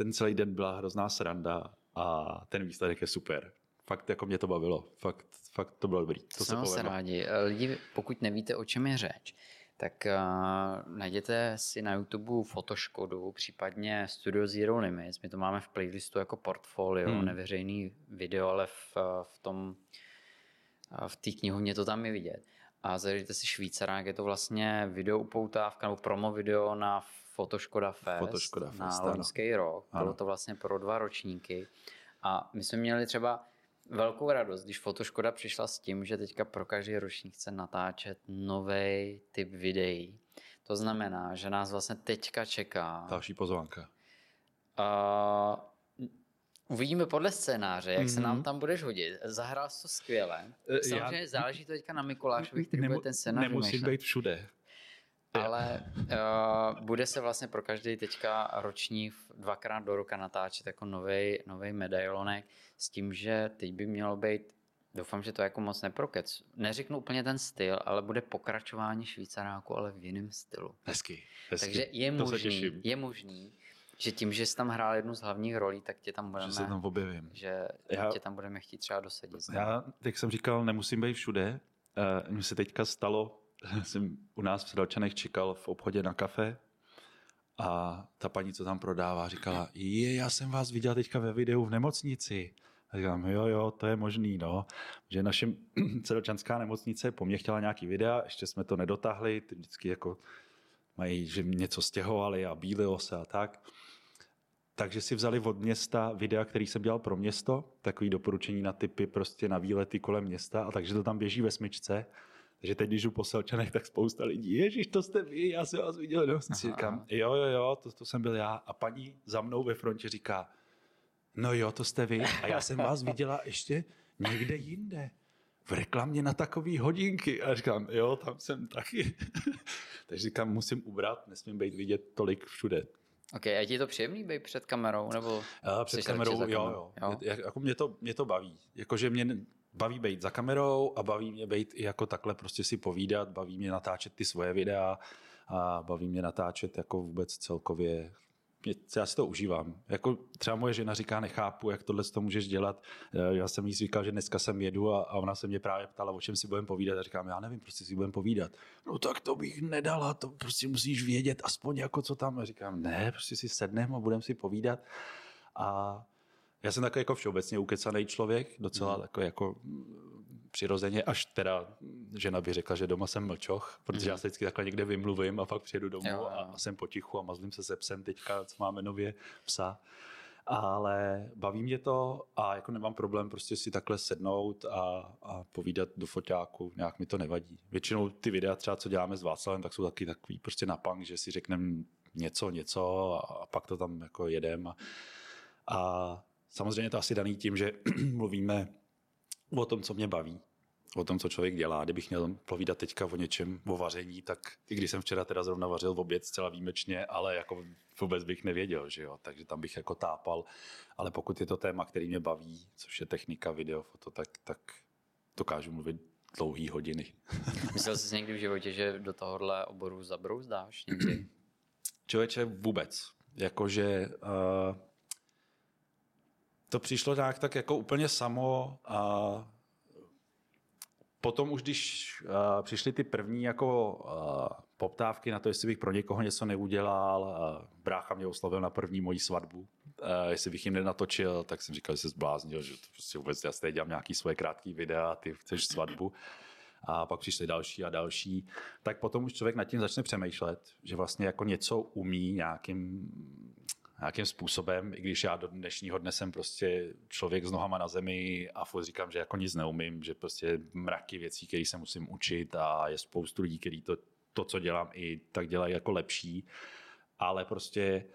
ten celý den byla hrozná sranda a ten výsledek je super. Fakt jako mě to bavilo, fakt, fakt to bylo dobrý. To, To se povedlo. rádi. Eh, Lidi, pokud nevíte, o čem je řeč, tak uh, najděte si na YouTube Fotoškodu, případně Studio Zero Limits. My to máme v playlistu jako portfolio, Hmm. neveřejný video, ale v, eh, v tom v té knihovně to tam je vidět. A zajdete si Švýcarák, je to vlastně video upoutávka nebo promo video na Fotoškoda Fest, Fotoškoda Fest, na ano. loňský rok. Bylo Ano. to vlastně pro dva ročníky. A my jsme měli třeba velkou radost, když Fotoškoda přišla s tím, že teďka pro každý ročník chce natáčet nový typ videí. To znamená, že nás vlastně teďka čeká. Další pozvánka. A uvidíme podle scénáře, jak mm-hmm. se Mhm. nám tam budeš hodit. Zahrál jsi to skvěle. Eh, Samozřejmě já- záleží to teďka na Mikulášovi, který Nemu- bude ten scénář Nemusím být všude. Ale uh, bude se vlastně pro každý teďka ročník dvakrát do roka natáčet jako nový medailonek s tím, že teď by mělo být, doufám, že to jako moc neprokec. Neřeknu úplně ten styl, ale bude pokračování Švýcaráku, ale v jiném stylu. Hezky. hezky. Takže je to možný, je možný, že tím, že jsi tam hrál jednu z hlavních rolí, tak tě tam budeme, Že se tam objevím. že Já- tě tam budeme chtít třeba dosadit. Já, jak jsem říkal, nemusím být všude. Uh, Mně se teďka stalo, <laughs> jsem u nás v Sedalčanech čekal v obchodě na kafe a ta paní, co tam prodává, říkala, je, já jsem vás viděl teďka ve videu v nemocnici. A říkám, jo, jo, to je možný, no. Že naše <clears throat> Sedalčanská nemocnice po mně chtěla nějaký videa, ještě jsme to nedotáhli, ty vždycky jako mají, že něco stěhovali a bílilo se a tak takže si vzali od města videa, který jsem dělal pro město, takový doporučení na typy prostě na výlety kolem města a takže to tam běží ve smyčce. Takže teď, když jdu po Selčanech, tak spousta lidí, ježiš, to jste vy, já jsem vás viděl. No, si říkám, jo, jo, jo, to, to jsem byl já. A paní za mnou ve frontě říká, no jo, to jste vy. A já jsem vás viděla ještě někde jinde. V reklamě na takové hodinky. A říkám, jo, tam jsem taky. <laughs> Takže říkám, musím ubrat, nesmím být vidět tolik všude. Ok, a ti je to příjemný být před kamerou? Nebo a před kamerou, jo, jo. jo? Je, jako mě, to, mě to baví. Jakože mě baví být za kamerou a baví mě být i jako takhle prostě si povídat, baví mě natáčet ty svoje videa a baví mě natáčet jako vůbec celkově já si to užívám. Jako třeba moje žena říká, nechápu, jak tohle to můžeš dělat. Eh, já jsem jí říkal, že dneska sem jedu a, a ona se mě právě ptala, o čem si budeme povídat. A říkám, já nevím, prostě si budeme povídat. No tak to bych nedala, to prostě musíš vědět aspoň jako co tam. A říkám, ne, prostě si sedneme a budeme si povídat. A já jsem takový jako všeobecně ukecaný člověk, docela mm. takový jako přirozeně, až teda žena by řekla, že doma jsem mlčoch, protože mm. já se vždycky takhle někde vymluvím a pak přijedu domů jo, jo. a jsem potichu a mazlím se se psem teďka, co máme nově psa. Ale baví mě to a jako nemám problém prostě si takhle sednout a, a povídat do foťáku, nějak mi to nevadí. Většinou ty videa třeba, co děláme s Václavem, tak jsou taky takový prostě na punk, že si řekneme něco, něco a, pak to tam jako jedem. A, a samozřejmě to asi daný tím, že <clears throat> mluvíme o tom, co mě baví, o tom, co člověk dělá. Kdybych měl povídat teďka o něčem, o vaření, tak i když jsem včera teda zrovna vařil v oběd zcela výjimečně, ale jako vůbec bych nevěděl, že jo, takže tam bych jako tápal. Ale pokud je to téma, který mě baví, což je technika, video, foto, tak, tak dokážu mluvit dlouhý hodiny. <laughs> Myslel jsi někdy v životě, že do tohohle oboru zabrouzdáš někdy? <clears throat> Člověče vůbec. Jakože uh, to přišlo nějak tak jako úplně samo a potom už když uh, přišly ty první jako uh, poptávky na to, jestli bych pro někoho něco neudělal, uh, brácha mě oslovil na první moji svatbu, uh, jestli bych jim nenatočil, tak jsem říkal, že se zbláznil, že to prostě vůbec já dělám nějaký svoje krátké videa, ty chceš svatbu. A pak přišly další a další. Tak potom už člověk nad tím začne přemýšlet, že vlastně jako něco umí nějakým nějakým způsobem, i když já do dnešního dne jsem prostě člověk s nohama na zemi a furt říkám, že jako nic neumím, že prostě mraky věcí, které se musím učit a je spoustu lidí, kteří to, to, co dělám, i tak dělají jako lepší, ale prostě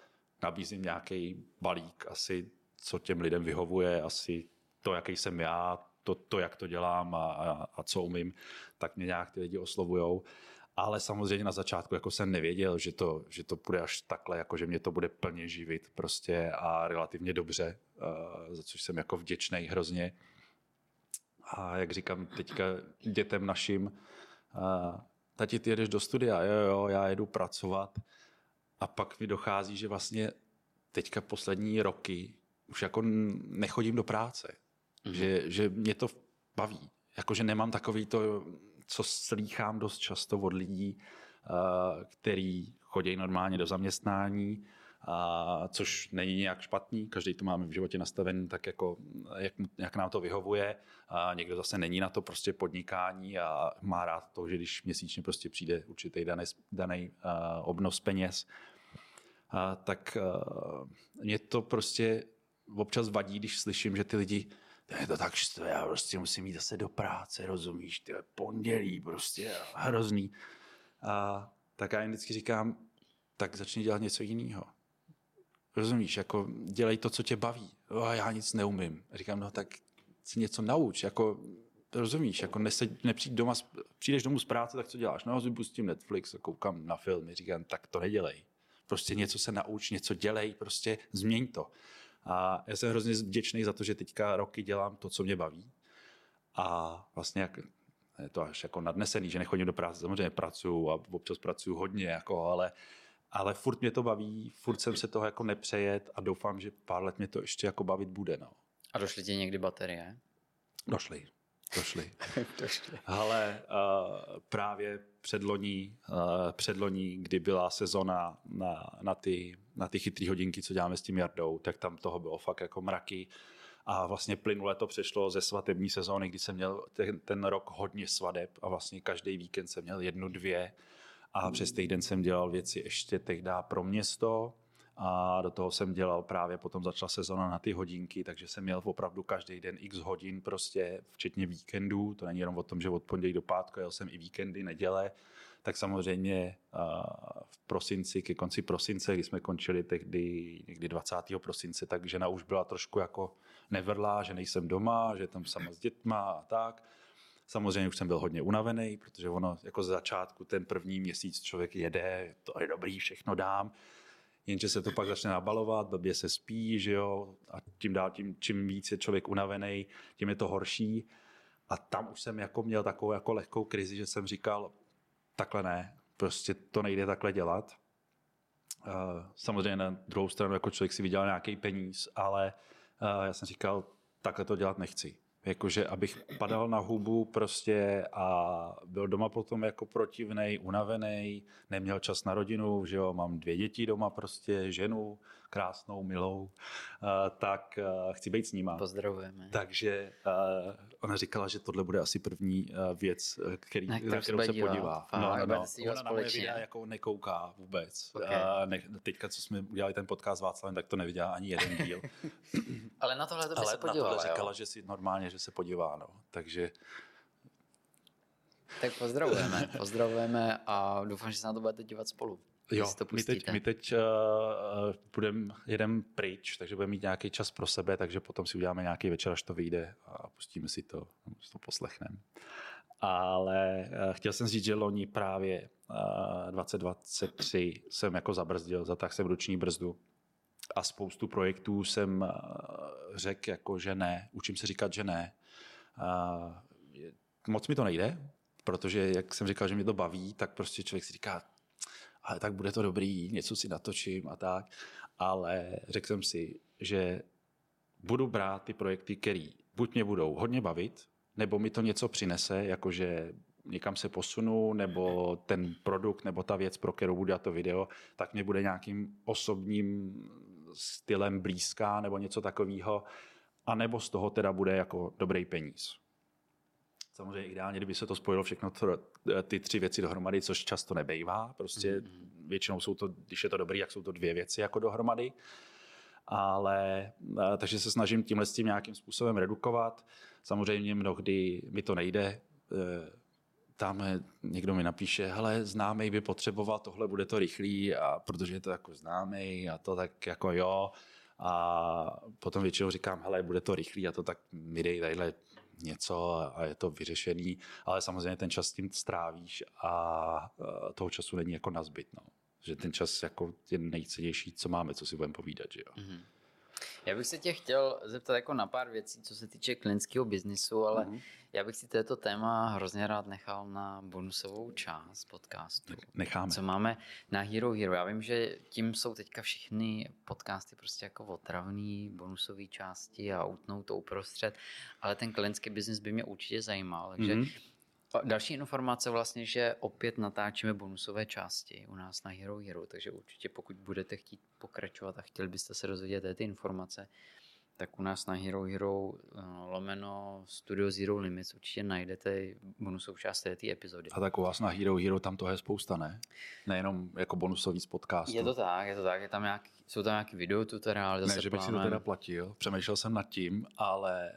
nabízím nějaký balík asi, co těm lidem vyhovuje, asi to, jaký jsem já, to, to jak to dělám a, a, a co umím, tak mě nějak ty lidi oslovujou ale samozřejmě na začátku jako jsem nevěděl, že to, že to bude až takhle, jako že mě to bude plně živit prostě a relativně dobře, uh, za což jsem jako vděčný hrozně. A jak říkám teďka dětem našim, uh, tati, ty jedeš do studia, jo, jo, já jedu pracovat a pak mi dochází, že vlastně teďka poslední roky už jako nechodím do práce, mm-hmm. že, že mě to baví, jakože nemám takový to, co slýchám dost často od lidí, eh, který chodí normálně do zaměstnání, a což není nějak špatný, každý to máme v životě nastavený tak, jako, jak, jak nám to vyhovuje. A někdo zase není na to prostě podnikání a má rád to, že když měsíčně prostě přijde určitý daný, daný uh, obnos peněz, uh, tak uh, mě to prostě občas vadí, když slyším, že ty lidi to je to tak štve, já prostě musím jít zase do práce, rozumíš, ty pondělí prostě hrozný. A tak já jim vždycky říkám, tak začni dělat něco jiného. Rozumíš, jako dělej to, co tě baví. A já nic neumím. Říkám, no tak si něco nauč, jako rozumíš, jako neseď, nepřijď doma, přijdeš domů z práce, tak co děláš? No, pustím Netflix a koukám na filmy. Říkám, tak to nedělej. Prostě něco se nauč, něco dělej, prostě změň to. A já jsem hrozně vděčný za to, že teďka roky dělám to, co mě baví. A vlastně jak, je to až jako nadnesený, že nechodím do práce, samozřejmě pracuju a občas pracuju hodně, jako, ale, ale furt mě to baví, furt jsem se toho jako nepřejet a doufám, že pár let mě to ještě jako bavit bude. No. A došly ti někdy baterie? Došly. Došly. <laughs> Došly. Ale uh, právě předloní, uh, předloní, kdy byla sezona na, na, ty, na ty chytré hodinky, co děláme s tím Jardou, tak tam toho bylo fakt jako mraky. A vlastně plynule to přešlo ze svatební sezóny, kdy jsem měl ten, ten rok hodně svadeb a vlastně každý víkend jsem měl jednu, dvě. A přes týden jsem dělal věci ještě tehdy pro město a do toho jsem dělal právě, potom začala sezona na ty hodinky, takže jsem měl opravdu každý den x hodin prostě, včetně víkendů, to není jenom o tom, že od pondělí do pátku, jel jsem i víkendy, neděle, tak samozřejmě v prosinci, ke konci prosince, kdy jsme končili tehdy někdy 20. prosince, tak žena už byla trošku jako nevrlá, že nejsem doma, že tam sama s dětma a tak. Samozřejmě už jsem byl hodně unavený, protože ono jako z začátku ten první měsíc člověk jede, to je dobrý, všechno dám, jenže se to pak začne nabalovat, blbě se spí, že jo, a tím dál, tím, čím víc je člověk unavený, tím je to horší. A tam už jsem jako měl takovou jako lehkou krizi, že jsem říkal, takhle ne, prostě to nejde takhle dělat. Uh, samozřejmě na druhou stranu jako člověk si vydělal nějaký peníz, ale uh, já jsem říkal, takhle to dělat nechci jakože abych padal na hubu prostě a byl doma potom jako protivnej, unavený, neměl čas na rodinu, že jo, mám dvě děti doma prostě, ženu krásnou, milou, uh, tak uh, chci být s nima. Pozdravujeme. Takže uh, ona říkala, že tohle bude asi první věc, který, na, na kterou se dívat. podívá. Fakt, no, no, no. Ona na moje videa jako nekouká vůbec. Okay. Ne, teďka, co jsme udělali ten podcast s Václavem, tak to neviděla ani jeden díl. <laughs> Ale na tohle to by Ale se podívala, na tohle říkala, že si normálně, že se podívá, no. Takže tak pozdravujeme, pozdravujeme a doufám, že se na to budete dívat spolu. Jo, my teď, my teď uh, budem, jedem pryč, takže budeme mít nějaký čas pro sebe, takže potom si uděláme nějaký večer, až to vyjde a pustíme si to, si to poslechneme. Ale uh, chtěl jsem říct, že loni právě uh, 2023 jsem jako zabrzdil, zatáhl jsem ruční brzdu a spoustu projektů jsem uh, řekl jako, že ne, učím se říkat, že ne. Uh, moc mi to nejde, protože jak jsem říkal, že mě to baví, tak prostě člověk si říká, ale tak bude to dobrý, něco si natočím a tak. Ale řekl jsem si, že budu brát ty projekty, které buď mě budou hodně bavit, nebo mi to něco přinese, jakože někam se posunu, nebo ten produkt, nebo ta věc, pro kterou budu to video, tak mě bude nějakým osobním stylem blízká, nebo něco takového, a nebo z toho teda bude jako dobrý peníz. Samozřejmě ideálně, kdyby se to spojilo všechno to, ty tři věci dohromady, což často nebejvá. Prostě mm-hmm. většinou jsou to, když je to dobrý, jak jsou to dvě věci jako dohromady. Ale takže se snažím tímhle s tím nějakým způsobem redukovat. Samozřejmě mnohdy mi to nejde. E, tam někdo mi napíše, hele, známej by potřeboval, tohle bude to rychlý, a protože je to jako známej a to tak jako jo. A potom většinou říkám, hele, bude to rychlý a to tak mi dej tadyhle něco a je to vyřešený, ale samozřejmě ten čas tím strávíš a toho času není jako nazbyt. No. Že ten čas jako je nejcennější, co máme, co si budeme povídat. Že jo? Mm-hmm. Já bych se tě chtěl zeptat jako na pár věcí, co se týče klientského biznisu, ale mm-hmm. já bych si této téma hrozně rád nechal na bonusovou část podcastu. Necháme. Co máme na Hero Hero. Já vím, že tím jsou teďka všechny podcasty prostě jako otravný, bonusové části a utnou to uprostřed, ale ten klientský biznis by mě určitě zajímal, takže mm-hmm Další informace vlastně, že opět natáčíme bonusové části u nás na Hero Hero, takže určitě pokud budete chtít pokračovat a chtěli byste se dozvědět ty informace, tak u nás na Hero Hero eh, lomeno Studio Zero Limits určitě najdete bonusovou část té epizody. A tak u vás na Hero Hero tam toho je spousta, ne? Nejenom jako bonusový z podcastu. Je to tak, je to tak, je tam nějaký, jsou tam nějaký videotutoriály. Ne, že bych plánem. si to teda platil, přemýšlel jsem nad tím, ale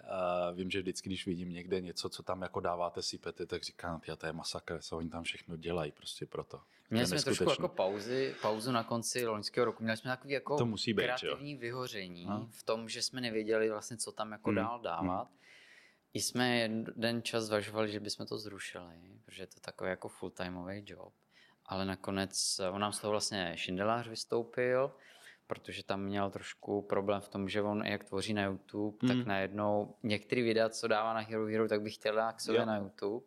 uh, vím, že vždycky, když vidím někde něco, co tam jako dáváte, sypete, tak říkám, to je masakr, co oni tam všechno dělají prostě proto. Měli jsme trošku jako pauzy, pauzu na konci loňského roku. Měli jsme takový jako to musí být, kreativní jo? vyhoření no. v tom, že jsme nevěděli vlastně, co tam jako hmm. dál dávat. Hmm. I jsme jeden čas zvažovali, že bychom to zrušili, protože je to takový jako full-timeový job. Ale nakonec on nám z toho vlastně Šindelář vystoupil, protože tam měl trošku problém v tom, že on jak tvoří na YouTube, hmm. tak najednou některé videa, co dává na Hero Hero, tak bych chtěl dát k sobě jo. na YouTube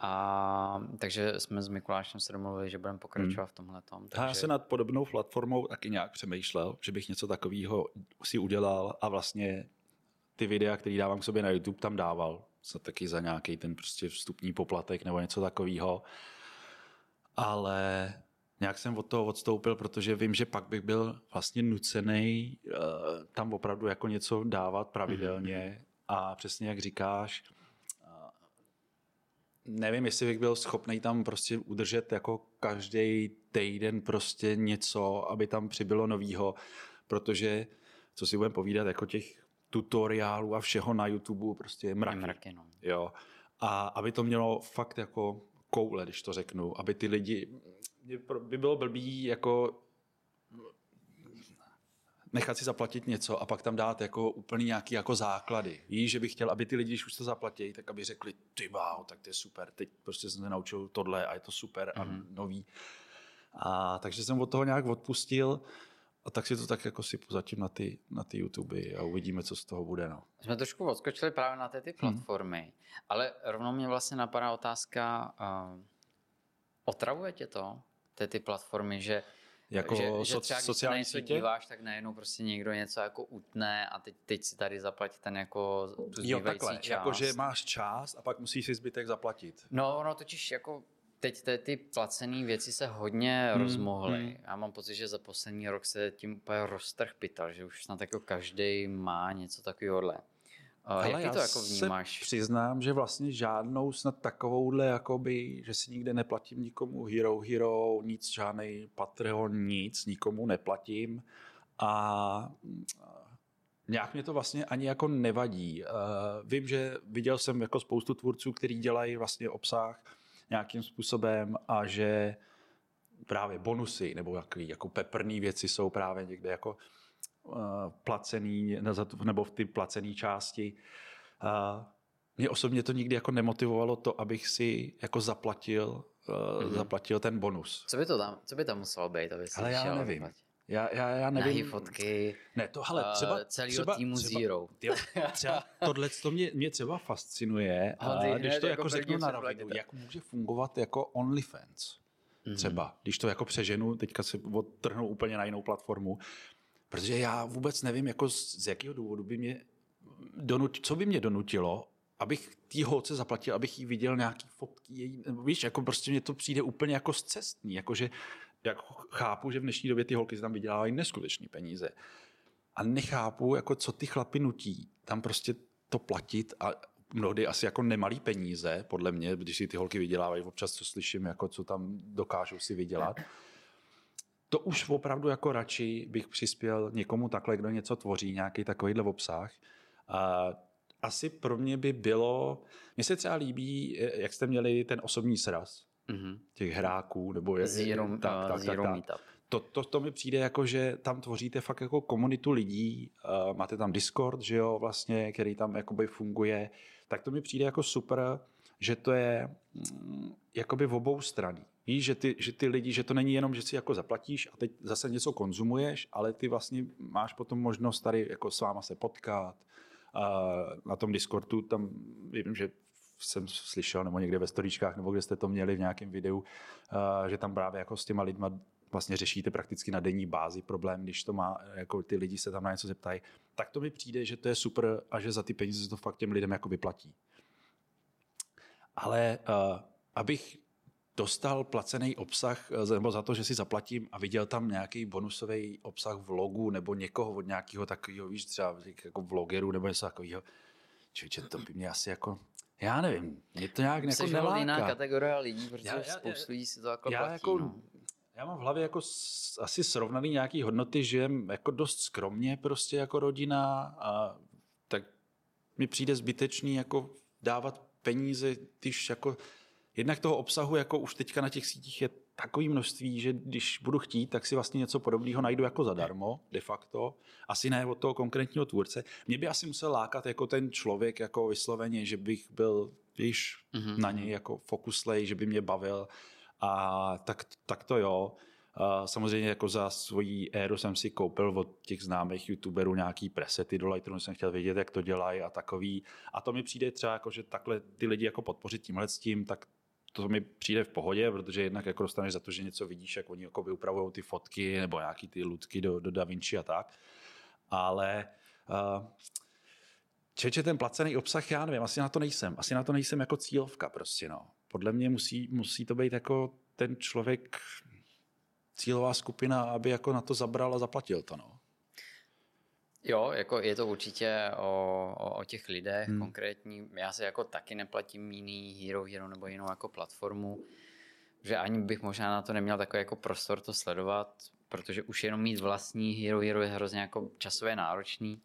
a takže jsme s Mikulášem se domluvili, že budeme pokračovat hmm. v tomhle. Takže... Já se nad podobnou platformou taky nějak přemýšlel, že bych něco takového si udělal a vlastně ty videa, které dávám k sobě na YouTube, tam dával. Se taky za nějaký ten prostě vstupní poplatek nebo něco takového. Ale nějak jsem od toho odstoupil, protože vím, že pak bych byl vlastně nucený uh, tam opravdu jako něco dávat pravidelně. Mm-hmm. A přesně jak říkáš, nevím, jestli bych byl schopný tam prostě udržet jako každý týden prostě něco, aby tam přibylo novýho, protože, co si budeme povídat, jako těch tutoriálů a všeho na YouTube prostě je mraky. Mraky, no. Jo. A aby to mělo fakt jako koule, když to řeknu, aby ty lidi, by bylo blbý jako nechat si zaplatit něco a pak tam dát jako úplný nějaký jako základy. Víš, že bych chtěl, aby ty lidi, když už to zaplatí, tak aby řekli, ty wow, tak to je super, teď prostě jsem se naučil tohle a je to super a Mhm. nový. A takže jsem od toho nějak odpustil a tak si to tak jako sypu zatím na ty, na ty YouTube a uvidíme, co z toho bude. No. Jsme trošku odskočili právě na ty, ty platformy, ale rovnou mě vlastně napadá otázka, uh, otravuje tě to, ty, ty platformy, že Jako že, že soc- třeba když sociální něco sítě? díváš, tak najednou prostě někdo něco jako utne a teď, teď si tady zaplatí ten jako tu Jo, takhle, část. jako že máš část a pak musíš si zbytek zaplatit. No, ono totiž jako teď ty, ty placené věci se hodně Hmm, rozmohly. hmm. Já mám pocit, že za poslední rok se tím úplně roztrh pytal, že už snad jako každý má něco takového. Uh, jak ty já to jako se vnímáš? přiznám, že vlastně žádnou snad takovouhle, jakoby, že si nikde neplatím nikomu Hero Hero, nic, žádný Patreon, nic, nikomu neplatím a mm, nějak mě to vlastně ani jako nevadí. Uh, vím, že viděl jsem jako spoustu tvůrců, kteří dělají vlastně obsah nějakým způsobem a že právě bonusy nebo jaký, jako peprný věci jsou právě někde jako placený, za to- nebo v ty placené části. Uh, mě osobně to nikdy jako nemotivovalo to, abych si jako zaplatil, uh, Mhm. zaplatil ten bonus. Co by to tam, co by tam muselo být, aby Ale já nevím. zaplatit? Já, já, já Nahý nevím. fotky Ne, to hele, uh, třeba, celého třeba, týmu třeba, Zero. Tyjo, třeba <laughs> tohle to mě, mě třeba fascinuje, a když hned to jako jako řeknu na rovinu, jak může fungovat jako OnlyFans. Mhm. Třeba, když to jako přeženu, teďka se odtrhnu úplně na jinou platformu, protože já vůbec nevím, jako z, z jakého důvodu by mě donut, co by mě donutilo, abych té holce zaplatil, abych jí viděl nějaký fotky její, víš, jako prostě mně to přijde úplně jako zcestný, jakože jako chápu, že v dnešní době ty holky si tam vydělávají neskutečné peníze. A nechápu, jako co ty chlapy nutí tam prostě to platit a mnohdy asi jako nemalý peníze, podle mě, když si ty holky vydělávají, občas co slyším, jako co tam dokážou si vydělat. To už opravdu jako radši bych přispěl někomu takhle, kdo něco tvoří, nějaký takovýhle obsah. A asi pro mě by bylo, mně se třeba líbí, jak jste měli ten osobní sraz Mhm. těch hráků, nebo je, Zero, tak, uh, tak, tak, zero tak. Meetup. To, to, to mi přijde jako, že tam tvoříte fakt jako komunitu lidí, uh, máte tam Discord, že jo, vlastně, který tam jakoby funguje, tak to mi přijde jako super, že to je mm, jakoby v obou straní. Víš, že ty, že ty lidi, že to není jenom, že si jako zaplatíš a teď zase něco konzumuješ, ale ty vlastně máš potom možnost tady jako s váma se potkat. Uh, na tom Discordu tam vím, že jsem slyšel, nebo někde ve storíčkách, nebo kde jste to měli v nějakém videu, že tam právě jako s těma lidma vlastně řešíte prakticky na denní bázi problém, když to má, jako ty lidi se tam na něco zeptají, tak to mi přijde, že to je super a že za ty peníze se to fakt těm lidem jako vyplatí. Ale uh, abych dostal placený obsah, eh, nebo za to, že si zaplatím a viděl tam nějaký bonusový obsah vlogu nebo někoho od nějakého takového, víš, třeba jako vlogerů nebo něco takového. Člověče, to by mě asi jako, já nevím, mě to nějak jako Jsi jiná neláká. kategorie lidí, protože Já- já, spoustu lidí si to jako já platí. jako- no. Já mám v hlavě jako s, asi srovnaný nějaký hodnoty, žijem jako dost skromně prostě jako rodina a tak mi přijde zbytečný jako dávat peníze, když jako jednak toho obsahu jako už teďka na těch sítích je takový množství, že když budu chtít, tak si vlastně něco podobného najdu jako zadarmo, de facto. Asi ne od toho konkrétního tvůrce. Mě by asi musel lákat jako ten člověk jako vysloveně, že bych byl, víš, Mhm. na něj jako fokuslej, že by mě bavil a tak, tak to jo. A samozřejmě jako za svoji éru jsem si koupil od těch známých youtuberů nějaký presety do Lightroomu, jsem chtěl vědět, jak to dělají a takový. A to mi přijde třeba jako, že takhle ty lidi jako podpořit tímhle s tím, tak to mi přijde v pohodě, protože jednak jako dostaneš za to, že něco vidíš, jak oni jako upravují ty fotky nebo nějaký ty ludky do, do Da Vinci a tak. Ale uh, Čeče, ten placený obsah, já nevím, asi na to nejsem. Asi na to nejsem jako cílovka prostě, no. Podle mě musí, musí to být jako ten člověk, cílová skupina, aby jako na to zabral a zaplatil to, no. Jo, jako je to určitě o, o, o těch lidech hmm. konkrétní. Já si jako taky neplatím jiný Hero Hero nebo jinou jako platformu, že ani bych možná na to neměl takový jako prostor to sledovat, protože už jenom mít vlastní Hero Hero je hrozně jako časově náročný.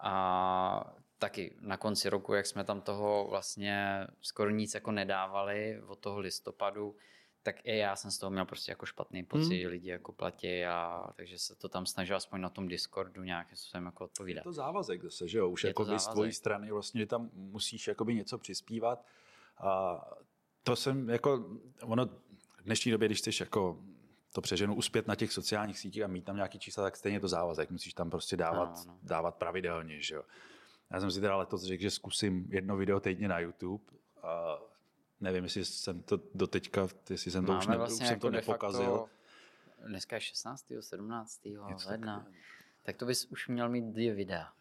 A taky na konci roku, jak jsme tam toho vlastně skoro nic jako nedávali od toho listopadu, tak i já jsem z toho měl prostě jako špatný pocit, hmm. lidi jako platí a takže se to tam snažil aspoň na tom Discordu nějakým způsobem jako odpovídat. Je to závazek zase, že jo? Už jako z tvojí strany vlastně tam musíš jakoby něco přispívat a to jsem jako, ono v dnešní době, když chceš jako to přeženu uspět na těch sociálních sítích a mít tam nějaký čísla, tak stejně to závazek. Musíš tam prostě dávat, no, no. dávat pravidelně, že jo. Já jsem si teda letos řekl, že zkusím jedno video týdně na YouTube a nevím, jestli jsem to do teďka, jestli jsem to Máme už, ne, vlastně už jsem jako to nepokazil. Facto, dneska je 16. 17. ledna. Tak to bys už měl mít dvě videa.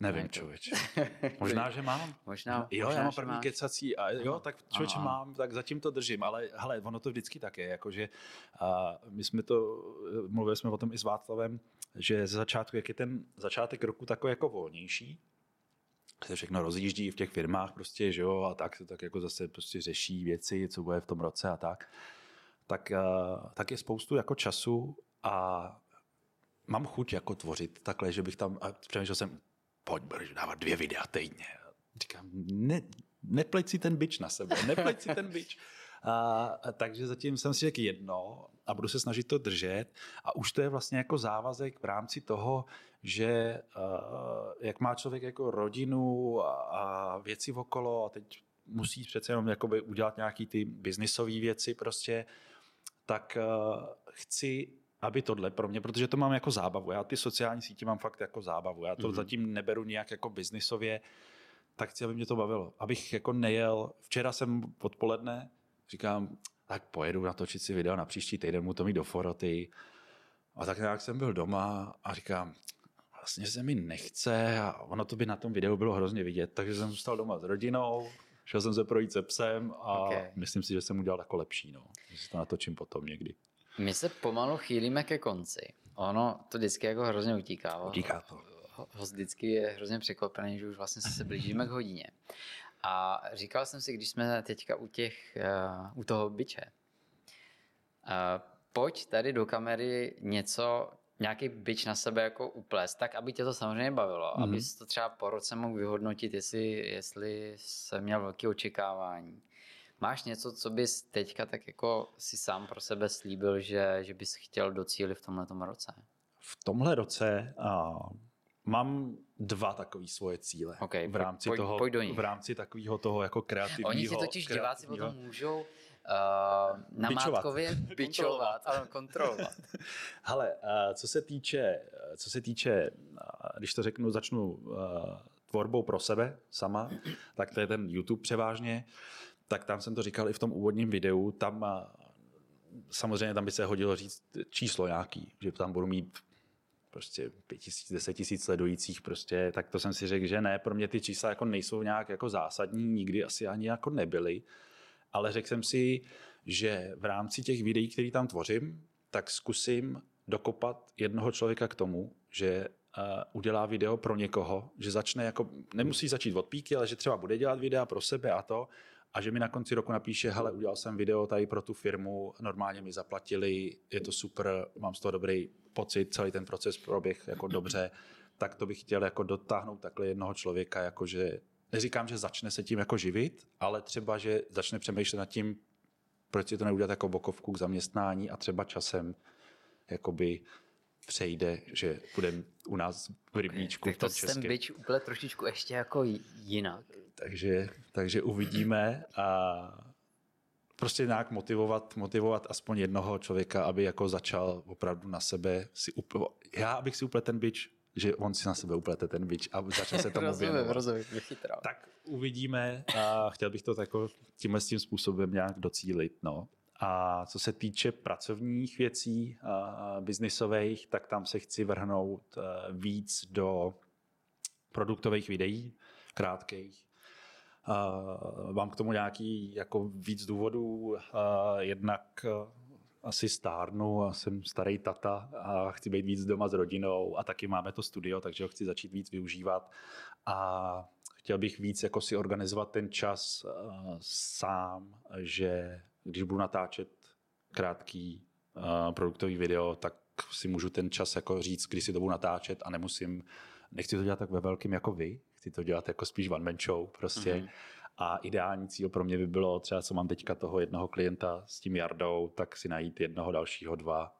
Nevím, člověče. <laughs> Možná, že mám. Možná, jo, možná, já mám první kecací a jo, tak člověče mám, tak zatím to držím, ale hele, ono to vždycky tak je, jakože a my jsme to, mluvili jsme o tom i s Václavem, že ze začátku, jak je ten začátek roku takový jako volnější, se všechno rozjíždí v těch firmách prostě, že jo, a tak se tak jako zase prostě řeší věci, co bude v tom roce a tak, tak, tak je spoustu jako času a mám chuť jako tvořit takhle, že bych tam, a přemýšlel jsem, pojď, budeš dávat dvě videa týdně. Říkám, ne, nepleť si ten bič na sebe, nepleť si ten bič. <laughs> A, a takže zatím jsem si řekl jedno a budu se snažit to držet a už to je vlastně jako závazek v rámci toho, že uh, jak má člověk jako rodinu a, a věci okolo a teď musí přece jenom jakoby udělat nějaký ty biznisové věci prostě, tak uh, chci aby tohle pro mě, protože to mám jako zábavu. Já ty sociální sítě mám fakt jako zábavu. Já to mm-hmm. zatím neberu nějak jako biznisově, tak chci, aby mě to bavilo. Abych jako nejel. Včera jsem odpoledne, říkám, tak pojedu natočit si video na příští týden, mu to mít do foroty. A tak nějak jsem byl doma a říkám, vlastně se mi nechce a ono to by na tom videu bylo hrozně vidět, takže jsem zůstal doma s rodinou, šel jsem se projít se psem a okay. myslím si, že jsem udělal jako lepší, no. Že si to natočím potom někdy. My se pomalu chýlíme ke konci. Ono to vždycky jako hrozně utíká. Utíká to. Host vždycky je hrozně překvapený, že už vlastně se blížíme k hodině. A říkal jsem si, když jsme teďka u, těch, uh, u toho byče, uh, pojď tady do kamery něco, nějaký byč na sebe jako uplést, tak aby tě to samozřejmě bavilo, mm-hmm. abys to třeba po roce mohl vyhodnotit, jestli, jestli se měl velké očekávání. Máš něco, co bys teďka tak jako si sám pro sebe slíbil, že, že bys chtěl docílit v tomhle roce? V tomhle roce a mám dva takové svoje cíle okay, v rámci pojď, toho, pojď do v rámci takového toho jako kreativního. Oni ti totiž diváci potom můžou uh, namátkově bičovat, ale <laughs> kontrolovat. <laughs> Hele, uh, co se týče, co se týče, uh, když to řeknu, začnu uh, tvorbou pro sebe sama, tak to je ten YouTube převážně. Uh, tak tam jsem to říkal i v tom úvodním videu, tam samozřejmě tam by se hodilo říct číslo nějaký, že tam budu mít prostě pět tisíc, deset tisíc sledujících prostě, tak to jsem si řekl, že ne, pro mě ty čísla jako nejsou nějak jako zásadní, nikdy asi ani jako nebyly, ale řekl jsem si, že v rámci těch videí, které tam tvořím, tak zkusím dokopat jednoho člověka k tomu, že uh, udělá video pro někoho, že začne jako, nemusí začít od píky, ale že třeba bude dělat videa pro sebe a to a že mi na konci roku napíše, hele, udělal jsem video tady pro tu firmu, normálně mi zaplatili, je to super, mám z toho dobrý pocit, celý ten proces proběh jako dobře, tak to bych chtěl jako dotáhnout takhle jednoho člověka, jakože neříkám, že začne se tím jako živit, ale třeba, že začne přemýšlet nad tím, proč si to neudělat jako bokovku k zaměstnání a třeba časem jakoby přejde, že bude u nás v rybníčku okay, v tom to českém. ten byč úplně trošičku ještě jako jinak. Takže, takže uvidíme a prostě nějak motivovat, motivovat aspoň jednoho člověka, aby jako začal opravdu na sebe si upl... Já, abych si uplet ten byč, že on si na sebe uplete ten byč a začne se tomu <laughs> rozumím, věnovat. Rozumím, tak uvidíme a chtěl bych to jako tímhle s tím způsobem nějak docílit. No. A co se týče pracovních věcí, a biznisových, tak tam se chci vrhnout eh, víc do produktových videí, krátkých. Uh, mám k tomu nějaký jako víc důvodů. Uh, jednak asi stárnu a jsem starý tata a chci být víc doma s rodinou a taky máme to studio, takže ho chci začít víc využívat a chtěl bych víc jako si organizovat ten čas uh, sám, že když budu natáčet krátký uh, produktový video, tak si můžu ten čas jako říct, kdy si to budu natáčet a nemusím, nechci to dělat tak ve velkým jako vy, chci to dělat jako spíš one man show prostě. Mm-hmm. A ideální cíl pro mě by bylo třeba, co mám teďka toho jednoho klienta s tím Jardou, tak si najít jednoho dalšího dva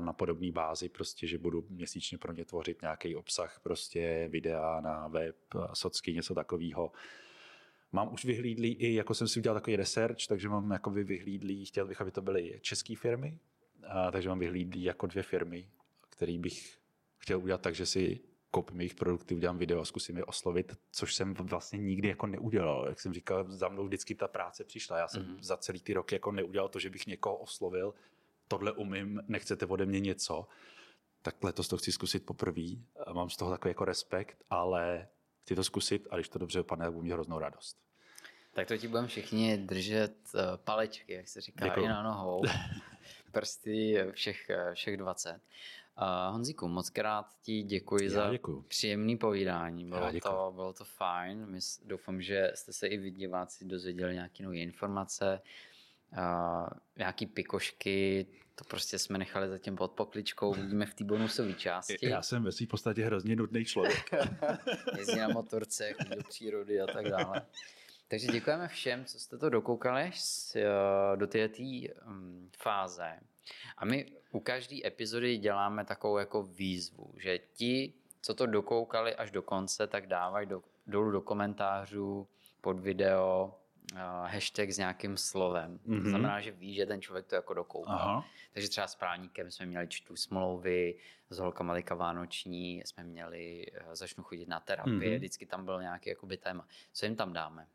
na podobné bázi, prostě, že budu měsíčně pro ně tvořit nějaký obsah, prostě videa na web, socky, něco takového. Mám už vyhlídlý i, jako jsem si udělal takový research, takže mám jako vyhlídlý, chtěl bych, aby to byly české firmy, a, takže mám vyhlídlý jako dvě firmy, které bych chtěl udělat tak, že si koupím jejich produkty, udělám video a zkusím je oslovit, což jsem vlastně nikdy jako neudělal. Jak jsem říkal, za mnou vždycky ta práce přišla. Já jsem mm-hmm. za celý ty roky jako neudělal to, že bych někoho oslovil. Tohle umím, nechcete ode mě něco. Tak letos to chci zkusit poprvé. Mám z toho takový jako respekt, ale chci to zkusit a když to dobře dopadne, tak budu mít hroznou radost. Tak to ti budeme všichni držet uh, palečky, jak se říká, Děkuju. i na nohou. <laughs> Prsty všech, eh, všech 20. Uh, Honzíku, moc krát ti děkuji Já za děkuju. příjemný povídání. Bylo to, bylo to fajn. My doufám, že jste se i vy diváci dozvěděli nějaké nové informace, uh, nějaký pikošky, to prostě jsme nechali zatím pod pokličkou, vidíme v té bonusové části. Já jsem ve své podstatě hrozně nudný člověk. <laughs> Jezdí na motorce, do přírody a tak dále. Takže děkujeme všem, co jste to dokoukali do této mm, fáze. A my u každé epizody děláme takovou jako výzvu, že ti, co to dokoukali až do konce, tak dávají do, dolů do komentářů pod video uh, hashtag s nějakým slovem. Mm-hmm. To mhm. znamená, že ví, že ten člověk to jako dokoukal. Aha. Takže třeba s práníkem jsme měli čtu smlouvy, s holkama Lika Vánoční jsme měli, uh, začnu chodit na terapii, mm-hmm. vždycky tam byl nějaký jakoby téma. Co jim tam dáme?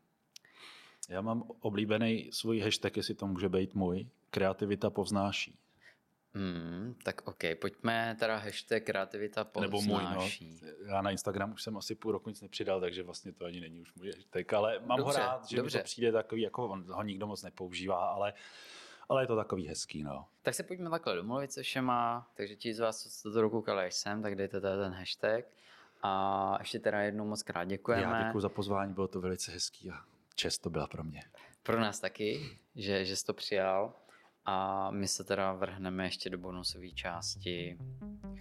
Já mám oblíbený svůj hashtag, jestli to může být můj, kreativita povznáší. Hmm, tak OK, pojďme teda hashtag kreativita. Nebo můj, no. Já na Instagram už jsem asi půl roku nic nepřidal, takže vlastně to ani není už můj hashtag, ale mám dobře, ho rád, že dobře. mi to přijde takový, jako on ho nikdo moc nepoužívá, ale ale je to takový hezký, no. Tak se pojďme takhle domluvit se všema, takže ti z vás, co jste to dokoukali až sem, tak dejte teda ten hashtag. A ještě teda jednou moc krát děkujeme. Já děkuji za pozvání, bylo to velice hezký a čest to byla pro mě. Pro nás taky, že, že jsi to přijal. A my se teda vrhneme ještě do bonusové části,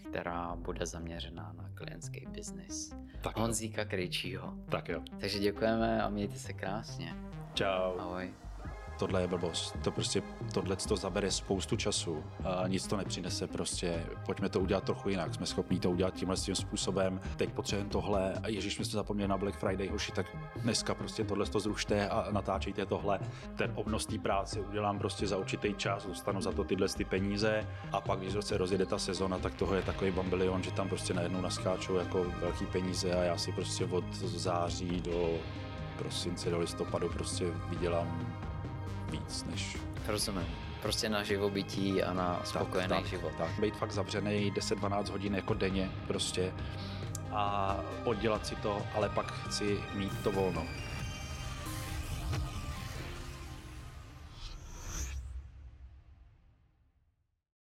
která bude zaměřená na klientský biznis. Tak Honzíka Krejčího. Tak jo. Takže děkujeme a mějte se krásně. Čau. Ahoj tohle je blbost. To prostě, tohle to zabere spoustu času a nic to nepřinese prostě. Pojďme to udělat trochu jinak. Jsme schopni to udělat tímhle tím způsobem. Teď potřebujeme tohle a Ježíš, jsme se zapomněli na Black Friday, hoši, tak dneska prostě tohle to zrušte a natáčejte tohle. Ten obnos té práce udělám prostě za určitý čas, dostanu za to tyhle ty peníze a pak, když se rozjede ta sezona, tak toho je takový bambilion, že tam prostě najednou naskáčou jako velký peníze a já si prostě od září do prosince do listopadu prostě vydělám víc než... Rozumím. Prostě na živobytí a na spokojený tak, tak, život. Tak, být fakt zavřený 10-12 hodin jako denně prostě a oddělat si to, ale pak chci mít to volno.